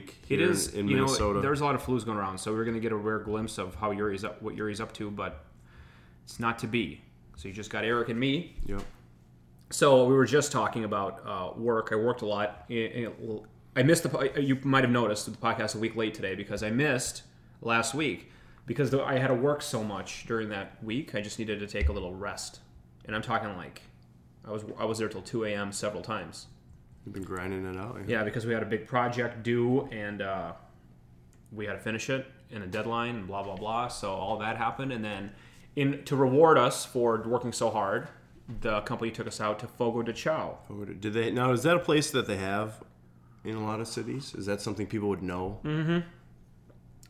week. It is in you Minnesota. know there's a lot of flus going around, so we're gonna get a rare glimpse of how Yuri's up, what Yuri's up to, but it's not to be. So you just got Eric and me. Yep. So we were just talking about uh, work. I worked a lot. I missed the. You might have noticed the podcast a week late today because I missed last week because I had to work so much during that week. I just needed to take a little rest, and I'm talking like I was I was there till 2 a.m. several times. You've been grinding it out. Yeah, because we had a big project due and uh, we had to finish it in a deadline and blah blah blah. So all that happened, and then in to reward us for working so hard, the company took us out to Fogo de Chao. Did they now? Is that a place that they have in a lot of cities? Is that something people would know? Mm.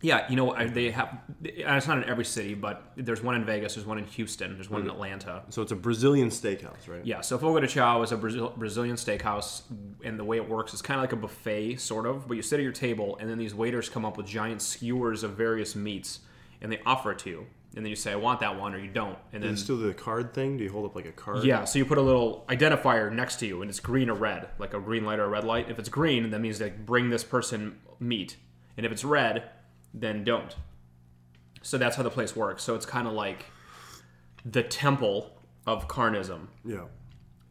Yeah, you know I- mm-hmm. they have. and It's not in every city, but there's one in Vegas, there's one in Houston, there's one in mm-hmm. Atlanta. So it's a Brazilian steakhouse, right? Yeah, so Fogo de Chao is a Brazil, Brazilian steakhouse, and the way it works is kind of like a buffet, sort of. But you sit at your table, and then these waiters come up with giant skewers of various meats, and they offer it to you. And then you say, "I want that one," or you don't. And then Is it still the card thing? Do you hold up like a card? yeah, so you put a little identifier next to you, and it's green or red, like a green light or a red light. If it's green, that means like bring this person meat, and if it's red, then don't. So that's how the place works. So it's kind of like the temple of carnism. Yeah.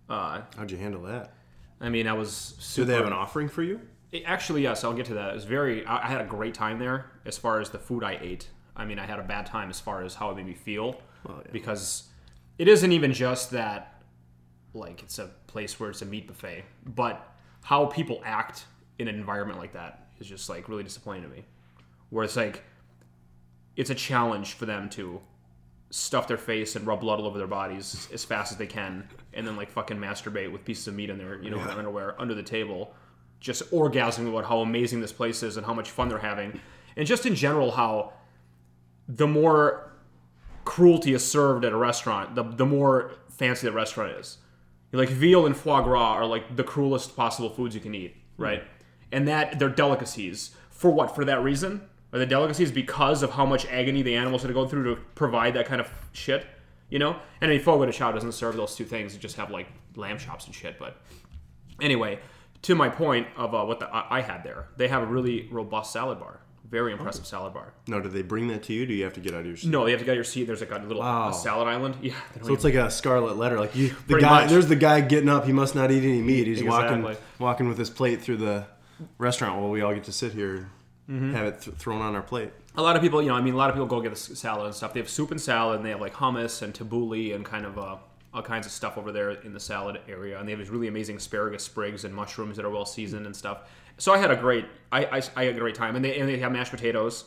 Uh, How'd you handle that? I mean, I was Do they have an offering for you? It- Actually, yes, I'll get to that. It was very. I I had a great time there as far as the food I ate. I mean, I had a bad time as far as how it made me feel Well, yeah. because it isn't even just that, like it's a place where it's a meat buffet, but how people act in an environment like that is just like really disappointing to me. Where it's like, it's a challenge for them to stuff their face and rub blood all over their bodies as fast as they can, and then like fucking masturbate with pieces of meat in their you know in their underwear under the table, just orgasming about how amazing this place is and how much fun they're having, and just in general how the more cruelty is served at a restaurant, the the more fancy the restaurant is. Like veal and foie gras are like the cruelest possible foods you can eat, hmm. right? And that they're delicacies for what? For that reason? Are the delicacies because of how much agony the animals had to go through to provide that kind of shit? You know? And I mean, Fogo de Chao doesn't serve those two things; it just have like lamb chops and shit. But anyway, to my point of uh, what the, I I had there, they have a really robust salad bar, very impressive salad bar. No, do they bring that to you? Do you have to get out of your seat? No, you have to get out your seat. There's like a little Wow. a salad island. Yeah, So it's like a scarlet letter. Like you, the Pretty guy. much. There's the guy getting up. He must not eat any meat. He's Exactly. walking, walking with his plate through the restaurant while we all get to sit here Mm-hmm. have it th- thrown on our plate. a lot of people, you know, I mean, a lot of people go get the s- salad and stuff. They have soup and salad, and they have like hummus and tabbouleh and kind of uh, all kinds of stuff over there in the salad area. And they have these really amazing asparagus sprigs and mushrooms that are well seasoned and stuff. So I had a great, I, I, I had a great time. And they and they have mashed potatoes.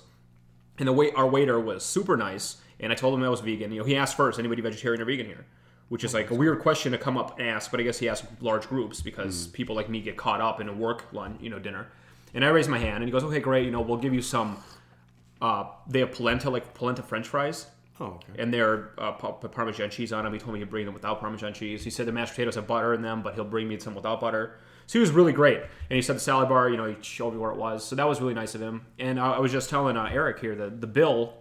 And the wait, our waiter was super nice. And I told him I was vegan. You know, he asked first, anybody vegetarian or vegan here? Which is like a weird question to come up and ask, but I guess he asked large groups because people like me get caught up in a work lunch, you know, dinner. And I raised my hand, and he goes, "Okay, great. You know, we'll give you some uh, they have polenta, like polenta French fries, Oh, okay. and they're uh, pa- Parmesan cheese on them. He told me he'd bring them without Parmesan cheese. He said the mashed potatoes have butter in them, but he'll bring me some without butter. So he was really great. And he said the salad bar, you know, he showed me where it was. So that was really nice of him. And uh, I was just telling uh, Eric here that the bill,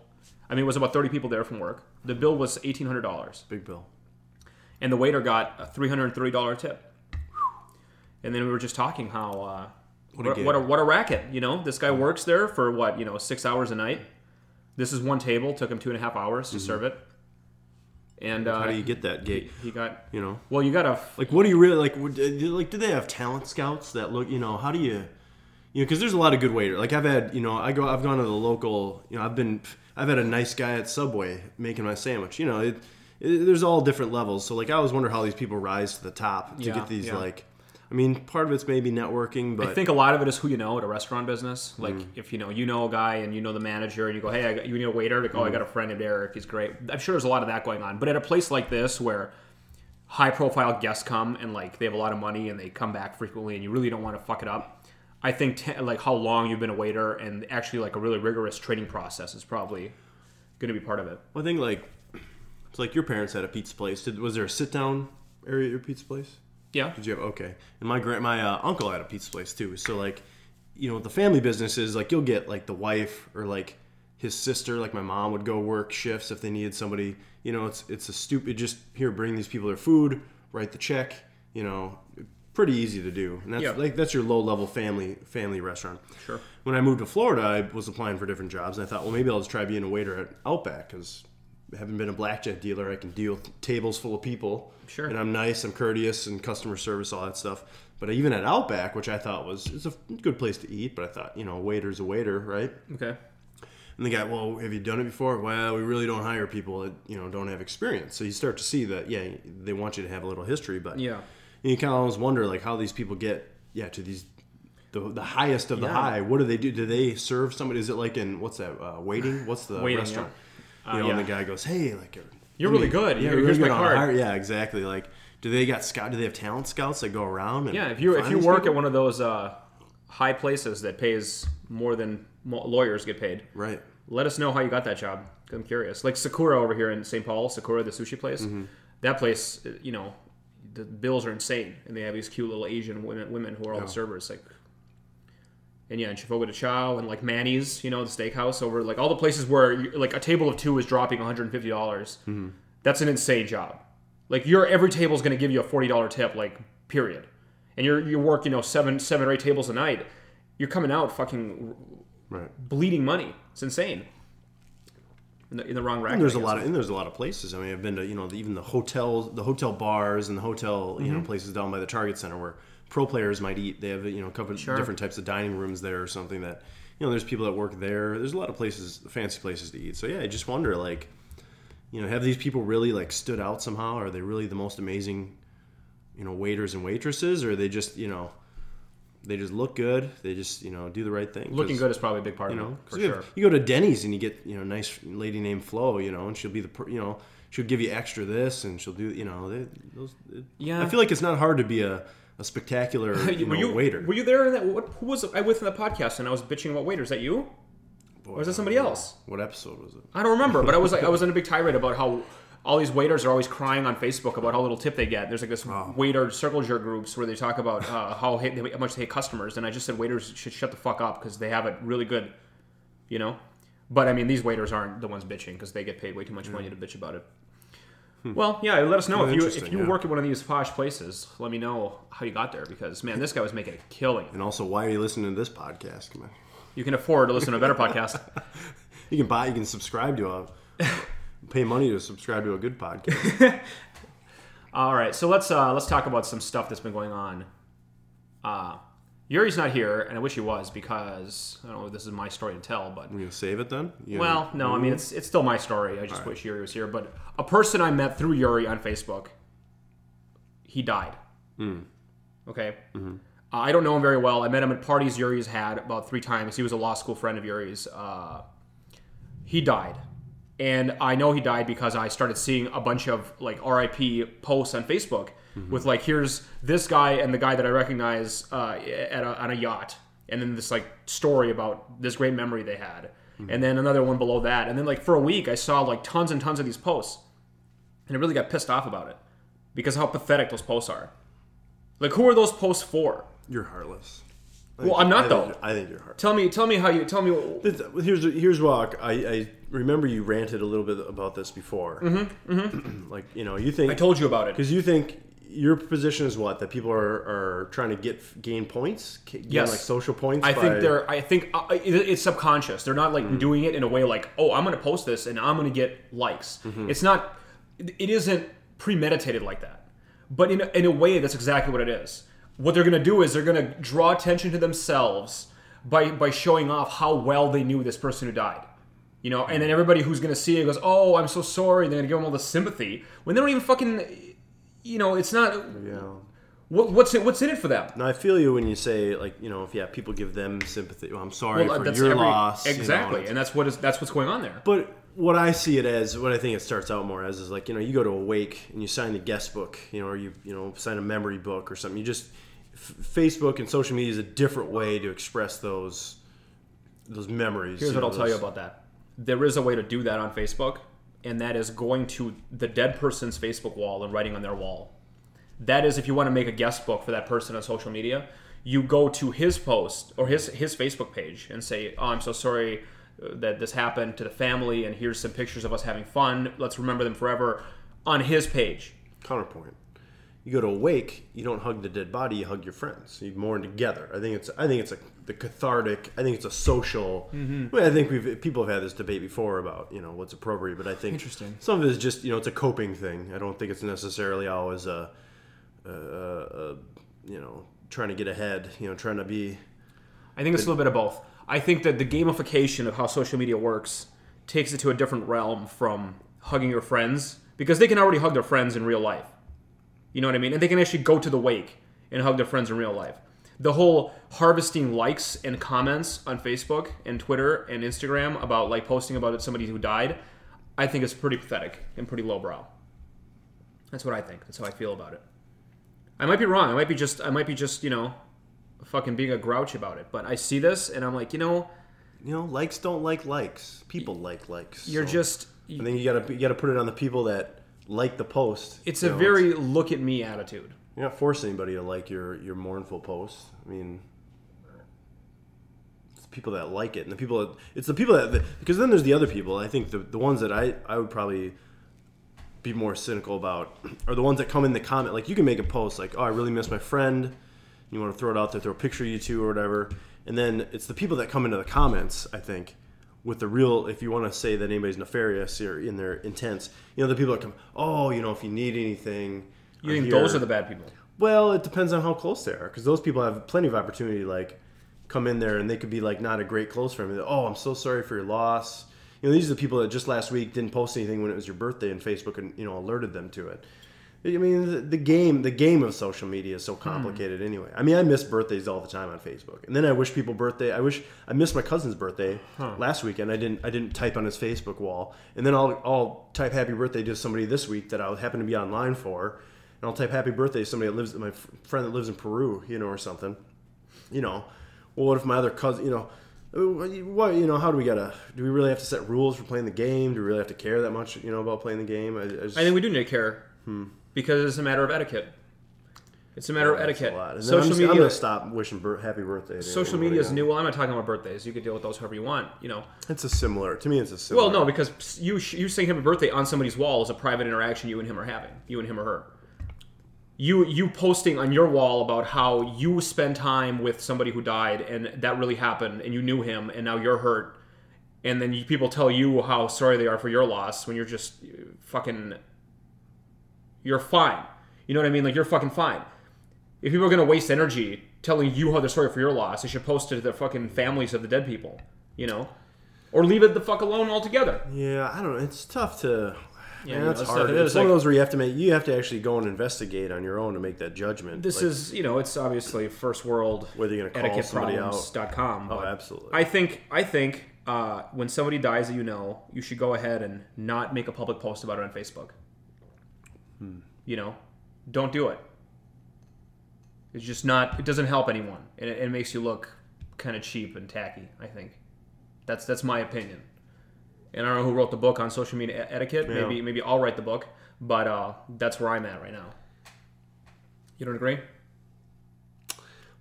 I mean, it was about 30 people there from work. The bill was $1,800. Big bill. And the waiter got a $330 tip. And then we were just talking how, uh, What a what, what, a, what a racket, you know? This guy works there for what, you know, six hours a night. This is one table, took him two and a half hours to serve it. And uh, Mm-hmm. How do you get that gate? he got, You know, well, you got to, like what do you really like? Like, do they have talent scouts that look? You know, how do you? You know, because there's a lot of good waiters. Like I've had, you know, I go, I've gone to the local. You know, I've been, I've had a nice guy at Subway making my sandwich. You know, it, it there's all different levels. So like, I always wonder how these people rise to the top to Yeah, get these yeah. like. I mean, part of it's maybe networking, but I think a lot of it is who you know at a restaurant business. Like Mm. if you know you know a guy and you know the manager and you go, hey, I got, you need a waiter. Like, oh, Mm. I got a friend named Eric. He's great. I'm sure there's a lot of that going on. But at a place like this where high profile guests come and like they have a lot of money and they come back frequently and you really don't want to fuck it up. I think te- like how long you've been a waiter and actually like a really rigorous training process is probably going to be part of it. I think like it's like your parents had a pizza place. Did was there a sit down area at your pizza place? Yeah. Did you have okay? And my grand my uh, uncle had a pizza place too. So like, you know, the family business is like you'll get like the wife or like his sister, like my mom would go work shifts if they needed somebody. You know, it's it's a stupid just here bring these people their food, write the check. You know, pretty easy to do, and that's Yeah. like that's your low level family family restaurant. Sure. When I moved to Florida, I was applying for different jobs, and I thought, well, maybe I'll just try being a waiter at Outback because having been a blackjack dealer, I can deal with tables full of people. Sure. And I'm nice, I'm courteous, and customer service, all that stuff. But even at Outback, which I thought was it's a good place to eat, but I thought, you know, a waiter's a waiter, right? Okay. And the guy, well, have you done it before? Well, we really don't hire people that you know don't have experience. So you start to see that, yeah, they want you to have a little history, but Yeah. you kind of always wonder like how these people get, yeah, to these the, the highest of the Yeah. high. What do they do? Do they serve somebody? Is it like in what's that? Uh, waiting? What's the Waiting, restaurant? yeah. You Uh, know, and the guy goes, hey, like You're let really good. Yeah, you're here's really my good card. hire- Yeah, exactly. Like, do they got scout? Do they have talent scouts that go around? And Yeah, if you if you work people? at one of those uh, high places that pays more than mo- lawyers get paid, right, let us know how you got that job. I'm curious. Like Sakura over here in St. Paul, Sakura, the sushi place. Mm-hmm. That place, uh, you know, the bills are insane, and they have these cute little Asian women, women who are all the servers. Like, and yeah, and Chifoga de Chow and like Manny's, you know, the steakhouse over like all the places where like a table of two is dropping 150 dollars. Mm-hmm. That's an insane job. Like your every table is going to give you a forty dollar tip, like period. And you're you work you know seven seven or eight tables a night. You're coming out fucking right. bleeding money. It's insane. In the, in the wrong. And there's a lot of and there's a lot of places. I mean, I've been to you know even the hotels, the hotel bars, and the hotel you Mm-hmm. know places down by the Target Center where pro players might eat. They have you know a couple Sure. different types of dining rooms there or something that you know there's people that work there. There's a lot of places, fancy places to eat. So yeah, I just wonder like you know have these people really like stood out somehow? Are they really the most amazing you know waiters and waitresses, or are they just you know they just look good? They just you know do the right thing. Looking good is probably a big part you of know, it, for you, sure. have- you go to Denny's and you get you know nice lady named Flo, you know, and she'll be the per- you know she'll give you extra this and she'll do you know they, those. It, Yeah. I feel like it's not hard to be a, a spectacular you were know, you waiter. Were you there? In that, what, who was I with in the podcast? And I was bitching about waiters. Is that you? Boy, or was that somebody else? What episode was it? I don't remember, but I was like, I was in a big tirade about how all these waiters are always crying on Facebook about how little tip they get. There's like this waiter circle jerk groups where they talk about uh, how, hate, how much they hate customers, and I just said waiters should shut the fuck up because they have it really good, you know. But I mean, these waiters aren't the ones bitching because they get paid way too much money to bitch about it. Well, yeah, let us know if you if interesting, you yeah. work at one of these posh places. Let me know how you got there because man, this guy was making a killing. And also, why are you listening to this podcast? Come on. You can afford to listen to a better podcast. You can buy, you can subscribe to a, pay money to subscribe to a good podcast. All right, so let's uh, let's talk about some stuff that's been going on. Uh, Yuri's not here, and I wish he was because I don't know if this is my story to tell, but We gonna save it then? You well, no, I mean it's it's still my story. I just wish Yuri was here. But a person I met through Yuri on Facebook, he died. Okay, uh, I don't know him very well. I met him at parties Yuri's had about three times. He was a law school friend of Yuri's. Uh, he died, and I know he died because I started seeing a bunch of like RIP posts on Facebook with like, here's this guy and the guy that I recognize uh, at a, on a yacht, and then this like story about this great memory they had, and then another one below that, and then like for a week I saw like tons and tons of these posts, and I really got pissed off about it because how pathetic those posts are. Like, who are those posts for? You're heartless. Well, I'm not, I though. I think you're heartless. Tell me, tell me how you tell me. what- This- Here's here's why I, I remember you ranted a little bit about this before. Mm-hmm, like you know you think I told you about it. because you think your position is what that people are, are trying to get gain points, gain Yes. like social points. I by- think they're. I think uh, uh, it, it's subconscious. They're not like mm. doing it in a way like, oh, I'm going to post this and I'm going to get likes. Mm-hmm. It's not. It isn't premeditated like that. But in a, in a way, that's exactly what it is. What they're going to do is they're going to draw attention to themselves by by showing off how well they knew this person who died. You know, and then mm. everybody who's going to see it goes, "Oh, I'm so sorry." They're going to give them all the sympathy when they don't even fucking. You know, it's not. yeah. What, what's it? What's in it for them? No, I feel you when you say like you know if yeah people give them sympathy. Well, I'm sorry Well, for your every- loss. you know, Exactly, and that's what is that's what's going on there. But what I see it as, what I think it starts out more as, is like you know, you go to a wake and you sign the guest book, you know, or you you know sign a memory book or something. You just f- Facebook and social media is a different way to express those those memories. Here's what know, I'll tell you about that. There is a way to do that on Facebook, and that is going to the dead person's Facebook wall and writing on their wall. That is if you want to make a guest book for that person on social media, you go to his post or his his Facebook page and say, "Oh, I'm so sorry uh, that this happened to the family, and here's some pictures of us having fun. Let's remember them forever." On his page, counterpoint. You go to a wake, you don't hug the dead body, you hug your friends. You mourn together. I think it's I think it's a the cathartic. I think it's a social. Mm-hmm. Well, I think we've people have had this debate before about you know what's appropriate, but I think Interesting. some of it is just you know it's a coping thing. I don't think it's necessarily always a, a, a, a you know trying to get ahead. You know trying to be I think it's a little bit of both. I think that the gamification of how social media works takes it to a different realm from hugging your friends because they can already hug their friends in real life. You know what I mean? And they can actually go to the wake and hug their friends in real life. The whole harvesting likes and comments on Facebook and Twitter and Instagram about like posting about somebody who died, I think is pretty pathetic and pretty lowbrow. That's what I think. That's how I feel about it. I might be wrong. I might be just I might be just, you know, fucking being a grouch about it. But I see this and I'm like, you know, you know likes don't like likes. People like likes. you're So just I think you gotta you gotta put it on the people that like the post. it's a know, very look at me attitude. You're not forcing anybody to like your your mournful post. I mean, it's the people that like it, and the people that it's the people that because then there's the other people. I think the the ones that I I would probably be more cynical about are the ones that come in the comment. Like you can make a post like, "Oh, I really miss my friend." You want to throw it out there, throw a picture of you two or whatever, and then it's the people that come into the comments. I think with the real, if you want to say that anybody's nefarious or in their intents, you know, the people that come, "Oh, you know, if you need anything." You think those are the bad people? Well, it depends on how close they are, because those people have plenty of opportunity. to, Like, come in there and they could be like not a great close friend. They're, oh, I'm so sorry for your loss. You know, these are the people that just last week didn't post anything when it was your birthday, and Facebook and you know alerted them to it. I mean, the, game, the game of social media is so hmm. complicated. Anyway, I mean, I miss birthdays all the time on Facebook, and then I wish people birthday. I wish I missed my cousin's birthday last weekend. I didn't. I didn't type on his Facebook wall, and then I'll I'll type happy birthday to somebody this week that I happen to be online for, and I'll type happy birthday to somebody that lives my friend that lives in Peru, you know, or something. You know, well, what if my other cousin, you know. What you know? How do we gotta? Do we really have to set rules for playing the game? Do we really have to care that much, you know, about playing the game? I, I, just, I think we do need to care hmm. Because it's a matter of etiquette. It's a matter of. That's a etiquette. lot. And then Social I'm, media. I'm gonna stop wishing bir- happy birthday. Social media is new. Well, I'm not talking about birthdays. You can deal with those however you want. You know. It's a similar. To me, it's a similar. Well, no, because you you saying happy birthday on somebody's wall is a private interaction you and him are having. You and him or her. You you posting on your wall about how you spend time with somebody who died and that really happened and you knew him and now you're hurt, and then you, people tell you how sorry they are for your loss when you're just uh, fucking. You're fine. You know what I mean? Like you're fucking fine. If people are gonna waste energy telling you how they're sorry for your loss, they should post it to the fucking families of the dead people. You know, or leave it the fuck alone altogether. Yeah, I don't know. It's tough to. Yeah, Yeah, you know, it's it's hard. tough. It it's is, one of those where you have to make. You have to actually go and investigate on your own to make that judgment. This Like, is, you know, it's obviously first world Whether you're gonna call somebody out. etiquetteproblems.com. Oh, absolutely. I think I think uh, when somebody dies that you know, you should go ahead and not make a public post about it on Facebook. Hmm. You know, don't do it. It's just not. It doesn't help anyone, and it, it makes you look kind of cheap and tacky. I think that's that's my opinion. And I don't know who wrote the book on social media etiquette. Yeah. Maybe maybe I'll write the book, but uh, that's where I'm at right now. You don't agree?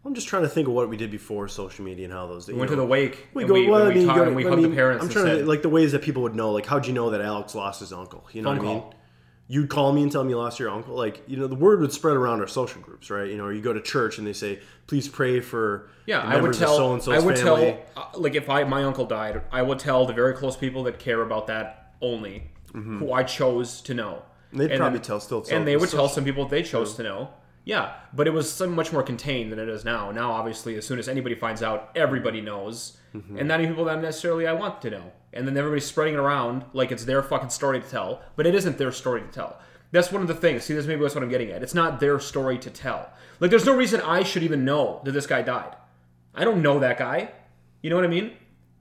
I'm just trying to think of what we did before social media and how those. We went to the wake. We go. we, well, and I mean, you talked go we I hugged mean, the parents I'm trying said, to like the ways that people would know. Like, how'd you know that Alex lost his uncle? You know Phone what I mean? call. You'd call me and tell me you lost your uncle. Like, you know, the word would spread around our social groups, right? You know, or you go to church and they say, "Please pray for Yeah, I would tell. so and so's I would family." tell. Uh, like if I my uncle died, I would tell the very close people that care about that only, who I chose to know. And they'd And probably then- tell still. and they would so- tell some people they chose to know. Yeah, but it was so much more contained than it is now. Now, obviously, as soon as anybody finds out, everybody knows, Mm-hmm. and not even people that necessarily I want to know. And then everybody's spreading it around like it's their fucking story to tell, but it isn't their story to tell. That's one of the things. See, this maybe that's what I'm getting at. It's not their story to tell. Like, there's no reason I should even know that this guy died. I don't know that guy. You know what I mean?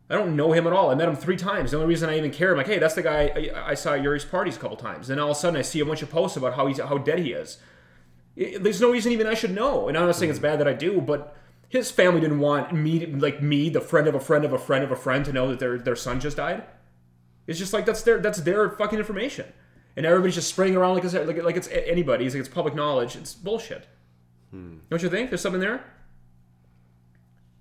I don't know him at all. I met him three times. The only reason I even care, I'm like, hey, that's the guy I, I saw at Yuri's parties a couple times. Then all of a sudden, I see a bunch of posts about how he's how dead he is. There's no reason even I should know. And I'm not saying it's bad that I do, but his family didn't want me, like me, the friend of a friend of a friend of a friend, to know that their their son just died. It's just like that's their that's their fucking information, and everybody's just spreading around like it's like, like it's anybody's, like it's public knowledge. It's bullshit. Don't you think? There's something there.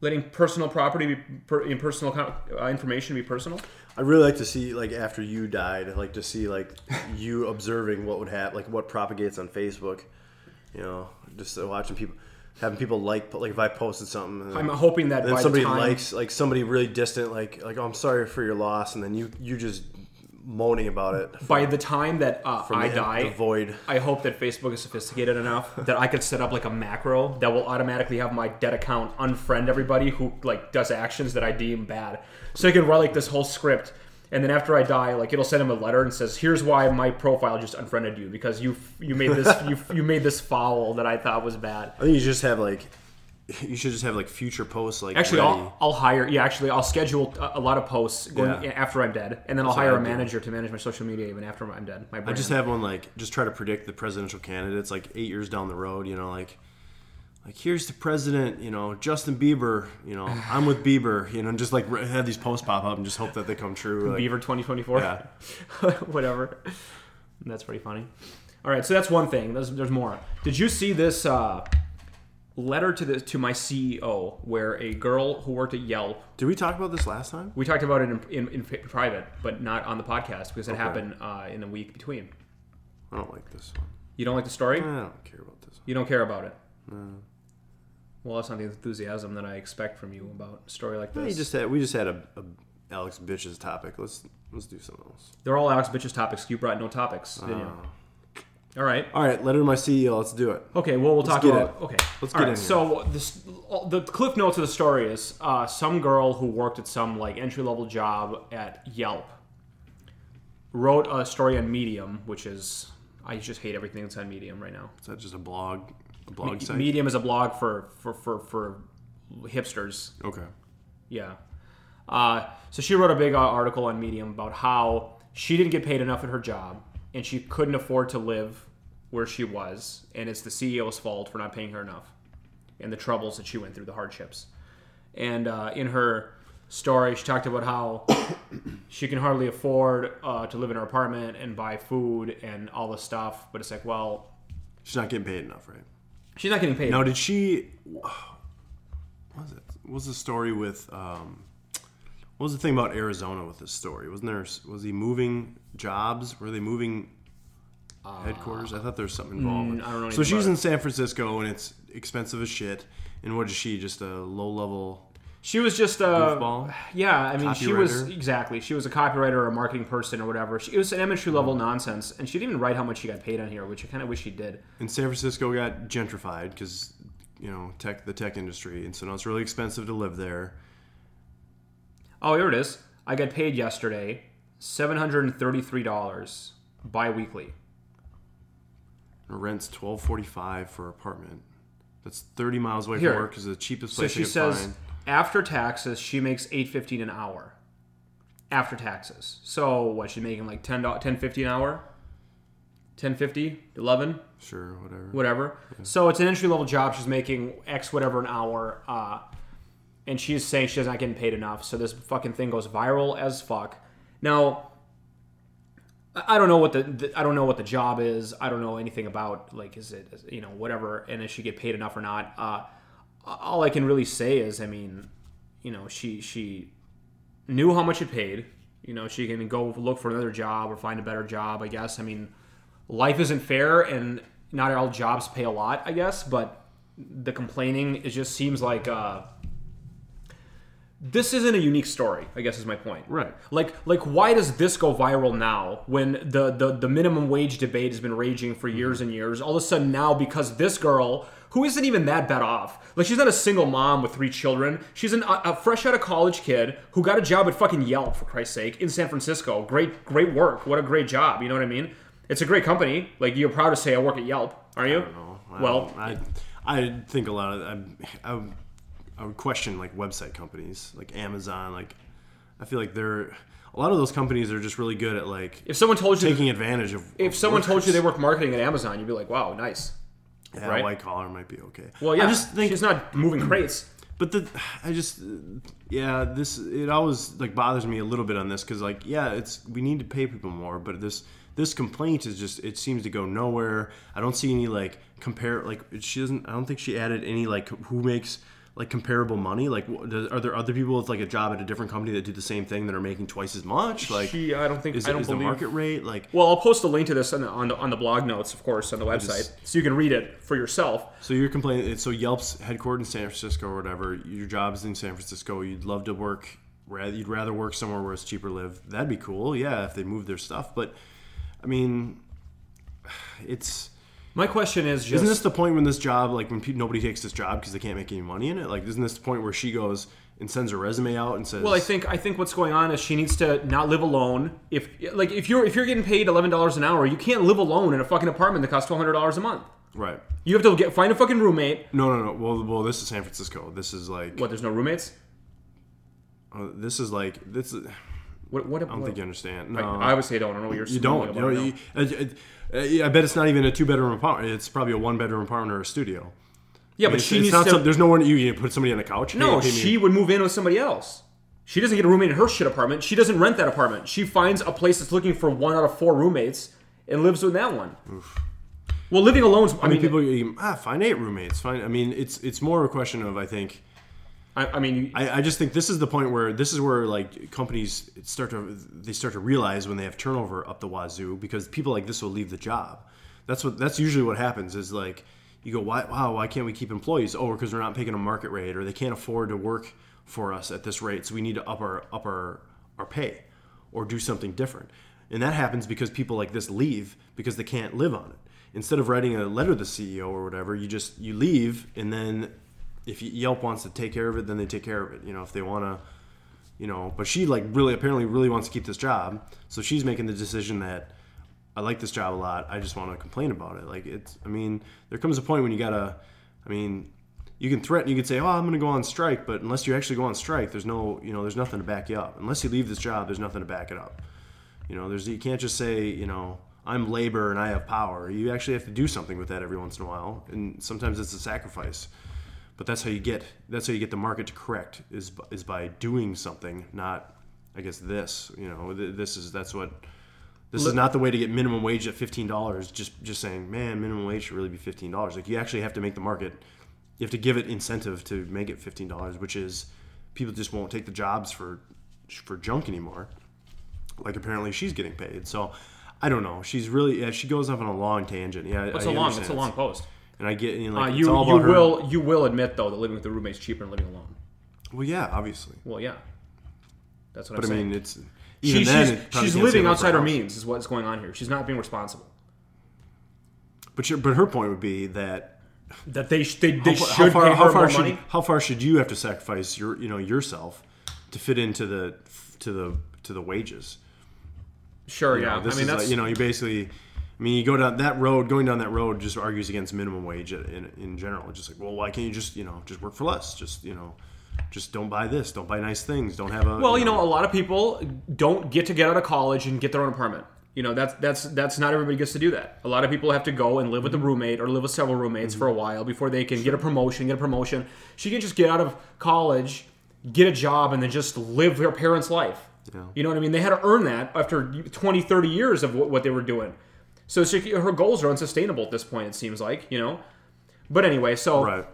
Letting personal property, be, per, in personal uh, information be personal. I'd really like to see, like, after you died, like to see, like, you observing what would happen, like, what propagates on Facebook. You know, just uh, watching people, having people like, like if I posted something, and I'm hoping that then by somebody the time, likes, like somebody really distant, like like oh, I'm sorry for your loss, and then you you just moaning about it. by the time that uh, from I the, die, the void. I hope that Facebook is sophisticated enough that I could set up like a macro that will automatically have my dead account unfriend everybody who like does actions that I deem bad. So I can write like this whole script, and then after I die, like it'll send him a letter and says, "Here's why my profile just unfriended you because you you made this you you made this foul that I thought was bad." I think you just have like, you should just have like future posts like Actually. I'll, I'll hire. Yeah, actually, I'll schedule a, a lot of posts going Yeah. after I'm dead, and then I'll hire a manager to manage my social media even after I'm dead. My I just have one like just try to predict the presidential candidates like eight years down the road. You know, like like here's the president. You know, Justin Bieber. You know, I'm with Bieber. You know, and just like have these posts pop up and just hope that they come true. Like, Bieber 2024. Yeah. Whatever. That's pretty funny. All right, so that's one thing. There's, there's more. Did you see this uh, letter to the to my CEO where a girl who worked at Yelp? Did we talk about this last time? We talked about it in, in, in private, but not on the podcast because it happened uh, in the week between. I don't like this one. You don't like the story? I don't care about this. You don't care about it. Well, that's not the enthusiasm that I expect from you about a story like this. We just had we just had a, a Alex bitches topic. Let's let's do something else. They're all Alex bitches topics. You brought no topics, didn't you? All right. All right, letter to my CEO. Let's do it. Okay, well, we'll talk about. it. Okay, Let's All get right, in here. So this, the cliff notes of the story is uh, some girl who worked at some like entry level job at Yelp wrote a story on Medium, which is I just hate everything that's on Medium right now. Is that just a blog? Blog site? Medium is a blog for for for, for hipsters. Okay. Yeah. Uh, so she wrote a big uh, article on Medium about how she didn't get paid enough at her job and she couldn't afford to live where she was, and it's the CEO's fault for not paying her enough and the troubles that she went through, the hardships. And uh, in her story, she talked about how she can hardly afford uh, to live in her apartment and buy food and all this stuff, but it's like, well, She's not getting paid enough, right? She's not getting paid. Now, did she? What was it? What was the story with? Um, what was the thing about Arizona with this story? Wasn't there? Was he moving jobs? Were they moving headquarters? I thought there was something involved. Mm, I don't know So she's in San Francisco and it's expensive as shit. And what is she? Just a low level. She was just a Goofball? yeah. I mean, she was exactly. She was a copywriter or a marketing person or whatever. She, it was an entry level mm-hmm. nonsense, and she didn't even write how much she got paid on here, which I kind of wish she did. And San Francisco got gentrified because you know tech the tech industry, and so now it's really expensive to live there. Oh, here it is. I got paid yesterday, seven hundred and thirty three dollars biweekly. Rent's twelve forty five for apartment. That's thirty miles away Here. from work. Is the cheapest place So she I could says find. After taxes, she makes eight fifteen an hour. After taxes, so what? She's making like ten ten fifty an hour. 1050 11 Sure, whatever. whatever. So it's an entry level job. She's making X whatever an hour, uh, and she's saying she's not getting paid enough. So this fucking thing goes viral as fuck. Now, I I don't know what the, the I don't know what the job is. I don't know anything about like is it you know whatever, and if she get paid enough or not. Uh, all I can really say is, I mean, you know, she she knew how much it paid. You know, she can go look for another job or find a better job. I guess. I mean, life isn't fair, and not all jobs pay a lot. I guess, but the complaining it just seems like uh, this isn't a unique story. I guess is my point. Right. Like, like, why does this go viral now when the, the, the minimum wage debate has been raging for years and years? All of a sudden now, because this girl, who isn't even that bad off, like she's not a single mom with three children, she's an, a, a fresh out of college kid who got a job at fucking Yelp for Christ's sake in San Francisco. Great, great work. What a great job. You know what I mean? It's a great company. Like you're proud to say I work at Yelp, are you? I don't know. I Well, I I think a lot of I, I, would- I would question like website companies like Amazon. Like I feel like they're a lot of those companies are just really good at like if someone told you, taking advantage of. if of someone told you they work marketing at Amazon, you'd be like, wow, nice. Yeah, right? white collar might be okay. Well, yeah, I just think she's not moving crates. But the I just yeah this it always like bothers me a little bit on this because like yeah it's we need to pay people more but this this complaint is just it seems to go nowhere. I don't see any like compare like she doesn't I don't think she added any like who makes like comparable money? Like, are there other people with like a job at a different company that do the same thing that are making twice as much? Like, she, I don't think is, I don't is the believe. market rate like? Well, I'll post a link to this on the, on the on the blog notes, of course, on the website, so you can read it for yourself. So you're complaining. It's so Yelp's headquartered in San Francisco or whatever. Your job is in San Francisco. You'd love to work. Rather, you'd rather work somewhere where it's cheaper to live. That'd be cool. Yeah, if they move their stuff. But I mean, it's My question is just isn't this the point when this job, like when pe- nobody takes this job because they can't make any money in it? Like, isn't this the point where she goes and sends her resume out and says, Well, I think I think what's going on is she needs to not live alone. If like if you're if you're getting paid eleven dollars an hour, you can't live alone in a fucking apartment that costs twelve hundred dollars a month. right? You have to get find a fucking roommate. No, no, no. Well, well, this is San Francisco. This is like, What? There's no roommates. uh, this is like this. Is, What? What? I don't think you understand. No, I obviously don't. I don't know what you're. You don't. You know, you, I, I- uh, uh, uh, I bet it's not even a two bedroom apartment. It's probably a one bedroom apartment or a studio. yeah, I mean, but she needs not to. some, there's no one you, you put somebody on the couch. Hey, no, me- she would move in with somebody else. She doesn't get a roommate in her shit apartment. She doesn't rent that apartment. She finds a place that's looking for one out of four roommates and lives with that one. Well, living alone. I I mean, mean, people you- ah find eight roommates. Fine. I mean, it's it's more a question of I think I, I mean, I, I just think this is the point where this is where like companies start to they start to realize when they have turnover up the wazoo because people like this will leave the job. That's what that's usually what happens is like you go why wow why can't we keep employees? Oh because we're not paying a market rate or they can't afford to work for us at this rate so we need to up our up our our pay or do something different. And that happens because people like this leave because they can't live on it. Instead of writing a letter to the CEO or whatever you just you leave and then if Yelp wants to take care of it, then they take care of it. You know, if they want to, you know. But she like really apparently really wants to keep this job, so she's making the decision that I like this job a lot. I just want to complain about it. Like it's. I mean, there comes a point when you gotta. I mean, you can threaten. You can say, "Oh, I'm to go on strike," but unless you actually go on strike, there's no. You know, there's nothing to back you up. Unless you leave this job, there's nothing to back it up. You know, there's you can't just say, you know, I'm labor and I have power. You actually have to do something with that every once in a while, and sometimes it's a sacrifice. But that's how you get that's how you get the market to correct is is by doing something, not I guess this. You know, this is that's what this is not the way to get minimum wage at fifteen dollars. Just just saying, man, minimum wage should really be fifteen dollars. Like you actually have to make the market. You have to give it incentive to make it fifteen dollars, which is people just won't take the jobs for for junk anymore like apparently she's getting paid. So I don't know. She's really yeah. She goes off on a long tangent. Yeah, it's I a long. It's a long post. And I get you know, Uh, like, you it's all you her- will you will admit though that living with a roommate is cheaper than living alone. Well, yeah, obviously. Well, yeah, that's what But I I'm saying. mean, it's She- then, she's she's living outside her house. means, is what's going on here. She's not being responsible. But your, but her point would be that That they they, they how, should far pay how far should money. how far should you have to sacrifice your you know yourself to fit into the to the to the wages? Sure, You know, yeah. this I mean, is that's like, you know you basically. I mean, you go down that road. Going down that road just argues against minimum wage in, in general. It's just like, well, why can't you just you know just work for less? Just you know, just don't buy this. Don't buy nice things. Don't have a well, you know, a lot of people don't get to get out of college and get their own apartment. You know, that's that's that's not everybody gets to do that. A lot of people have to go and live with a roommate or live with several roommates mm-hmm. for a while before they can get a promotion, get a promotion. She can just get out of college, get a job, and then just live her parents' life. Yeah. You know what I mean? They had to earn that after 20, 30 years of what, what they were doing. So she, her goals are unsustainable at this point. It seems like you know. But anyway, so right.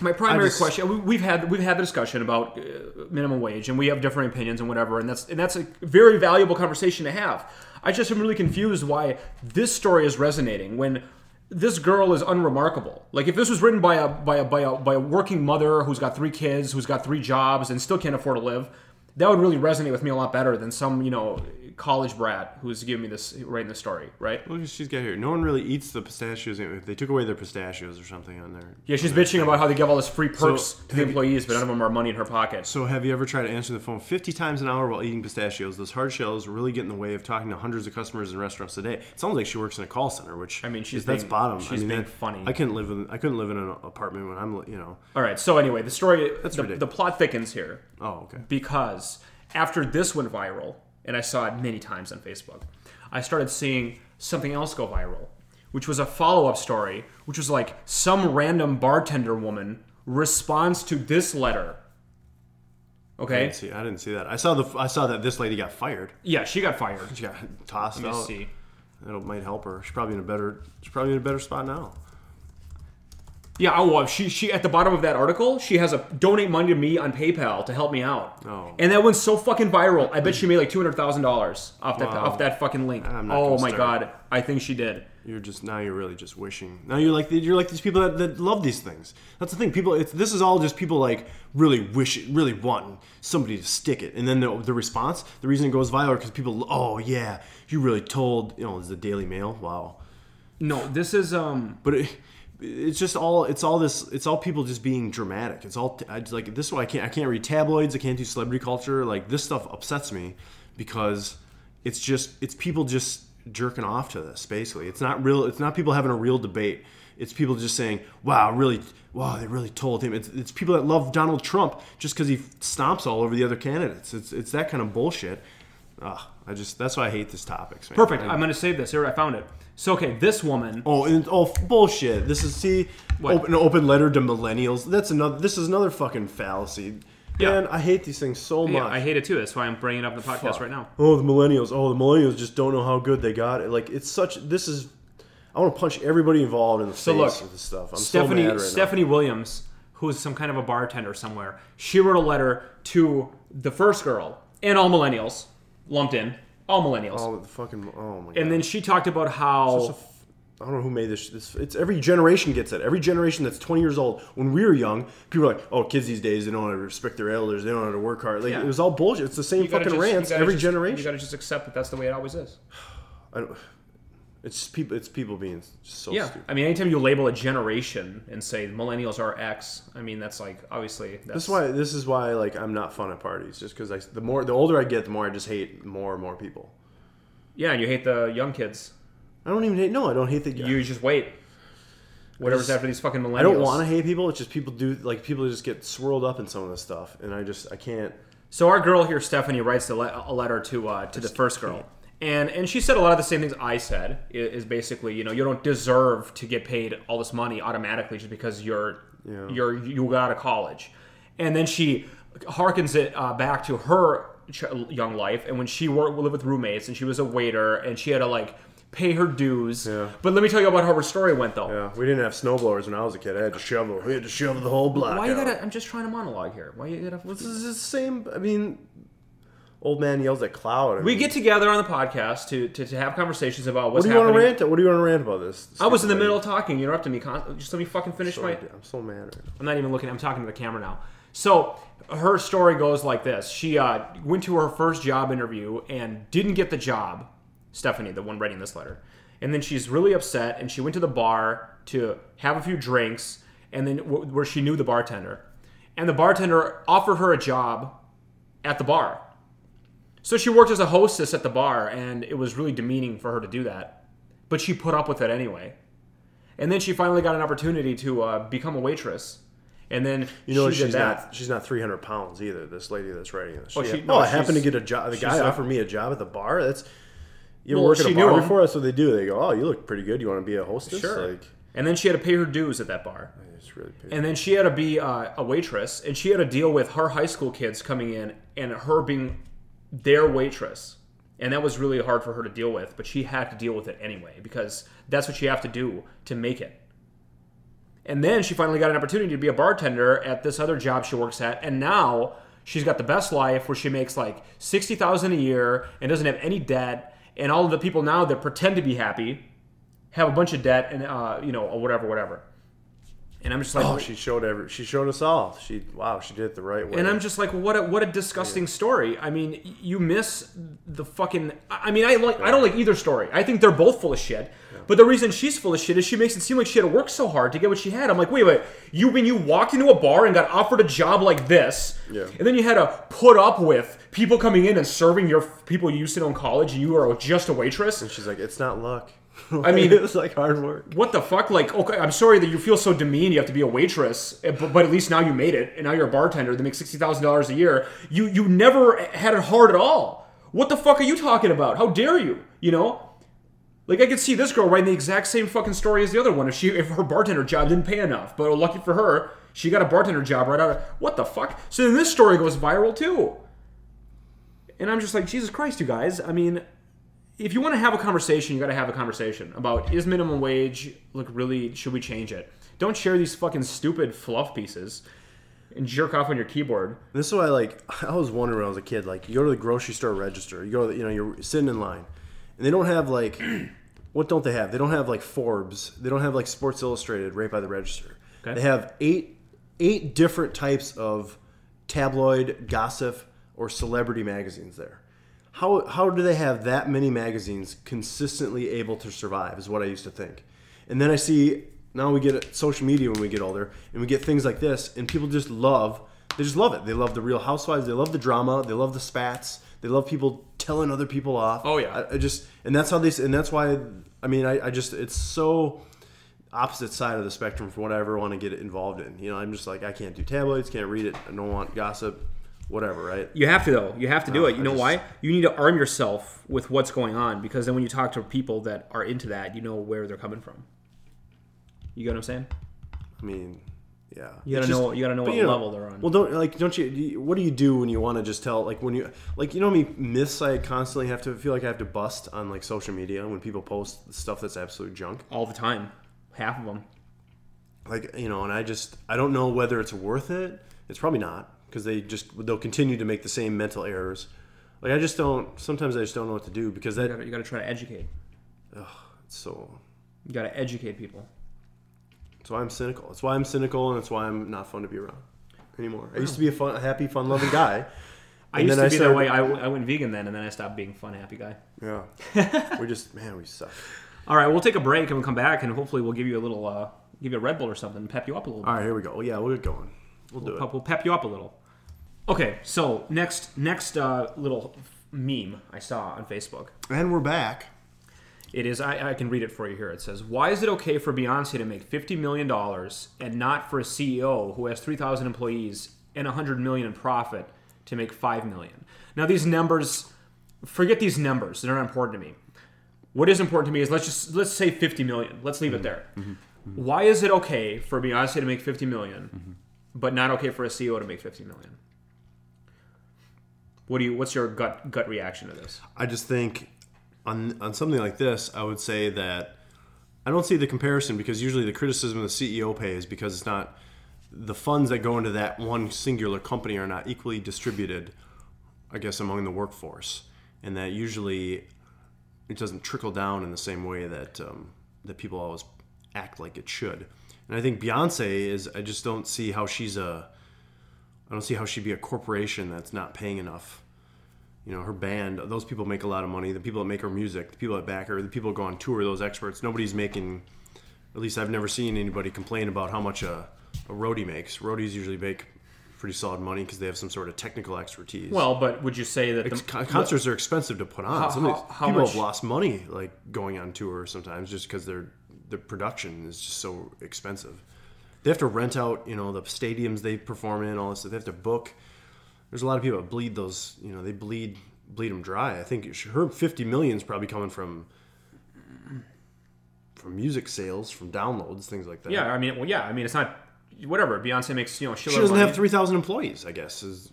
my primary just- question we- we've had we've had the discussion about uh, minimum wage and we have different opinions and whatever and that's and that's a very valuable conversation to have. I just am really confused why this story is resonating when this girl is unremarkable. Like if this was written by a by a by a by a working mother who's got three kids, who's got three jobs and still can't afford to live, that would really resonate with me a lot better than some, you know, college brat who's giving me this writing the story, right? Look, she's got here. No one really eats the pistachios. If they took away their pistachios or something on there. Yeah, she's bitching about how they give all this free perks So, to the employees, but none of them are money in her pocket. So, have you ever tried to answer the phone 50 times an hour while eating pistachios? Those hard shells really get in the way of talking to hundreds of customers in restaurants a day. It sounds like she works in a call center, which I mean, she's is- that's bottom. she's I mean, being that- funny. I couldn't live in I couldn't live in an apartment when I'm you know. All right. So anyway, the story, the, ridiculous. the plot thickens here Oh, okay. because after this went viral, and I saw it many times on Facebook, I started seeing something else go viral, which was a follow-up story, which was like some random bartender woman responds to this letter. Okay. I didn't see. I didn't see that. I saw the. I saw that this lady got fired. Yeah, she got fired. She got tossed Let me out. see. That might help her. She's probably in a better. She's probably in a better spot now. Yeah, oh, well, she she at the bottom of that article, she has a donate money to me on PayPal to help me out. Oh. And that went so fucking viral. I bet she made like two hundred thousand dollars off that Wow. off that fucking link. I'm not Oh gonna my start. god, I think she did. You're just now. You're really just wishing. Now you're like you're like these people that, that love these things. That's the thing. People. It's, this is all just people like really wish it, really wanting somebody to stick it, and then the, the response, the reason it goes viral because people. Oh yeah, you really told. You know, it's the Daily Mail. Wow. No, this is um. But it, it's just all. It's all this. It's all people just being dramatic. It's all I, like this. Is why I can't. I can't read tabloids. I can't do celebrity culture. Like this stuff upsets me because it's just. It's people just jerking off to this. Basically, it's not real. It's not people having a real debate. It's people just saying, "Wow, really? Wow, they really told him." It's, it's people that love Donald Trump just because he stomps all over the other candidates. It's it's that kind of bullshit. Ugh, I just that's why I hate this topics. Man. Perfect. I- I'm gonna save this. Here, I found it. So okay, this woman. Oh, and, oh, bullshit! This is see, What? open, an open letter to millennials. That's another. This is another fucking fallacy. Yeah. Man, I hate these things so much. Yeah, I hate it too. That's why I'm bringing it up in the podcast Fuck. right now. Oh, the millennials. Oh, the millennials just don't know how good they got it. Like it's such. This is. I want to punch everybody involved in the face look, with this stuff. I'm Stephanie so mad right Stephanie Williams, who is some kind of a bartender somewhere, she wrote a letter to the first girl and all millennials lumped in, all millennials. Oh, the fucking. Oh my god. and then she talked about how I don't know who made this. This it's every generation gets it. Every generation that's 20 years old. When we were young, people were like, "Oh, kids these days they don't how to respect their elders. They don't know how to work hard." Like Yeah. it was all bullshit. It's the same fucking just- rants every just- You got to just accept that that's the way it always is. I don't, it's just people. It's people being so Yeah, stupid. I mean, anytime you label a generation and say millennials are X, I mean that's like obviously that's This is why. This is why. Like I'm not fun at parties, just because I. The more, the older I get, the more I just hate more and more people. yeah, and you hate the young kids. I don't even hate. No, I don't hate the. You just wait. Whatever's just- after these fucking millennials. I don't want to hate people. It's just people do like people just get swirled up in some of this stuff, and I just I can't. So our girl here, Stephanie, writes a, le- a letter to uh, to the first girl, and and she said a lot of the same things I said. Is basically, you know, you don't deserve to get paid all this money automatically just because you're Yeah. you're you got out of college, and then she harkens it uh, back to her ch- young life and when she worked lived with roommates and she was a waiter and she had to like pay her dues. Yeah. But let me tell you about how her story went though. Yeah, we didn't have snowblowers when I was a kid. I had to shovel. We had to shovel the whole block. Why you out. gotta? I'm just trying to monologue here. Why you gotta? This is the same. I mean, old man yells at cloud. I We mean, get together on the podcast to, to, to have conversations about What do you want to rant? What do you want to rant about this? I was in the middle of talking. You interrupted me. Just let me fucking finish my. I'm so mad right. I'm not even looking. I'm talking to the camera now. So her story goes like this: She uh, went to her first job interview and didn't get the job. Stephanie, the one writing this letter, and then she's really upset. And she went to the bar to have a few drinks, and then w- where she knew the bartender, and the bartender offered her a job at the bar. So she worked as a hostess at the bar, and it was really demeaning for her to do that. But she put up with it anyway. And then she finally got an opportunity to uh, become a waitress. And then You know, she she's that. not. She's not 300 pounds either. This lady that's writing this. Oh, She- she- oh, I happened to get a job. The guy offered me a job at the bar. That's you Well, work at she a knew bar before? That's what they do. They go, "Oh, you look pretty good. You want to be a hostess?" Sure. Like, And then she had to pay her dues at that bar. it's really. And then she had to be uh, a waitress, and she had to deal with her high school kids coming in and her being their waitress. And that was really hard for her to deal with, but she had to deal with it anyway because that's what you have to do to make it. And then she finally got an opportunity to be a bartender at this other job she works at, and now she's got the best life where she makes like sixty thousand a year and doesn't have any debt. And all of the people now that pretend to be happy have a bunch of debt and uh, you know or whatever, whatever. And I'm just like, oh, she showed every. She showed us all. She wow, she did it the right way. and I'm just like, what a what a disgusting story. I mean, you miss the fucking. I mean, I like I don't like either story. I think they're both full of shit. But the reason she's full of shit is she makes it seem like she had to work so hard to get what she had. I'm like, wait, wait, you when you walked into a bar and got offered a job like this, Yeah. and then you had to put up with people coming in and serving your people you used to know in college, and you were just a waitress. And she's like, it's not luck. I mean- it was like hard work. What the fuck? Like, okay, I'm sorry that you feel so demeaned. You have to be a waitress, eh, but, but at least now you made it, and now you're a bartender that makes sixty thousand dollars a year. You you never had it hard at all. What the fuck are you talking about? How dare you? You know, like I could see this girl writing the exact same fucking story as the other one if she if her bartender job didn't pay enough. But lucky for her, she got a bartender job right out of what the fuck. So then this story goes viral too. And I'm just like, Jesus Christ, you guys. I mean, if you want to have a conversation, you got to have a conversation about is minimum wage look really should we change it? don't share these fucking stupid fluff pieces and jerk off on your keyboard. This is why, like, I was wondering when I was a kid, like, you go to the grocery store register, you go, to the, you know, you're sitting in line, and they don't have like, what don't they have? They don't have like Forbes. They don't have like Sports Illustrated right by the register. Okay. They have eight eight different types of tabloid gossip or celebrity magazines there. How how do they have that many magazines consistently able to survive? Is what I used to think, and then I see now we get social media when we get older, and we get things like this, and people just love. They just love it. They love the Real Housewives. They love the drama. They love the spats. They love people telling other people off. Oh, yeah. I, I just and that's how they and that's why I mean I, I just it's so opposite side of the spectrum from what I ever want to get involved in. You know, I'm just like I can't do tabloids, can't read it. I don't want gossip, whatever. Right? You have to though. You have to do it. You I know just- why? You need to arm yourself with what's going on because then when you talk to people that are into that, you know where they're coming from. You get what I'm saying? I mean, yeah. You gotta It's know. You gotta know what you know, level they're on. Well, don't like don't you? What do you do when you want to just tell like when you like you know how many myths I constantly have to feel like I have to bust on like social media when people post stuff that's absolute junk. all the time, half of them. like you know and i just i don't know whether it's worth it it's probably not because they just they'll continue to make the same mental errors like i just don't sometimes i just don't know what to do because You that gotta, you gotta try to educate. it's so You gotta educate people. that's why i'm cynical that's why i'm cynical and that's why i'm not fun to be around anymore i used to be a fun happy fun loving guy I used to I be that way. I, I went vegan then, and then I stopped being fun, happy guy. yeah we just man we suck All right, we'll take a break and we'll come back, and hopefully we'll give you a little, uh, give you a Red Bull or something, to pep you up a little. bit. all right here we go yeah we'll get going we'll do it We'll pep you up a little. Okay, so next next uh, little meme I saw on Facebook. and we're back It is I, I can read it for you here. It says, "Why is it okay for Beyonce to make fifty million dollars and not for a CEO who has three thousand employees and hundred million in profit to make five million? Now these numbers, forget these numbers; they're not important to me. What is important to me is let's just let's say fifty million. Let's leave it mm-hmm. there. Mm-hmm. Why is it okay for Beyonce to make fifty million, mm-hmm. but not okay for a CEO to make fifty million? What do you? What's your gut gut reaction to this? I just think on on something like this, I would say that I don't see the comparison because usually the criticism of the CEO pay is because it's not the funds that go into that one singular company are not equally distributed, I guess, among the workforce, and that usually it doesn't trickle down in the same way that um, that people always act like it should. And I think Beyonce is. I just don't see how she's a. I don't see how she'd be a corporation that's not paying enough you know her band those people make a lot of money. The people that make her music the people that back her the people that go on tour those experts nobody's making at least i've never seen anybody complain about how much a, a roadie makes. Roadies usually make pretty solid money because they have some sort of technical expertise. Well, but would you say that the, Con- concerts are expensive to put on. How- Some of these how- how people much- have lost money like going on tour sometimes just because their the production is just so expensive. They have to rent out you know the stadiums they perform in all this stuff. They have to book there's a lot of people that bleed those you know they bleed bleed them dry i think her 50 million is probably coming from from music sales from downloads things like that yeah, I mean, well, yeah, I mean, it's not whatever. Beyonce makes you know she doesn't have 3000 employees i guess is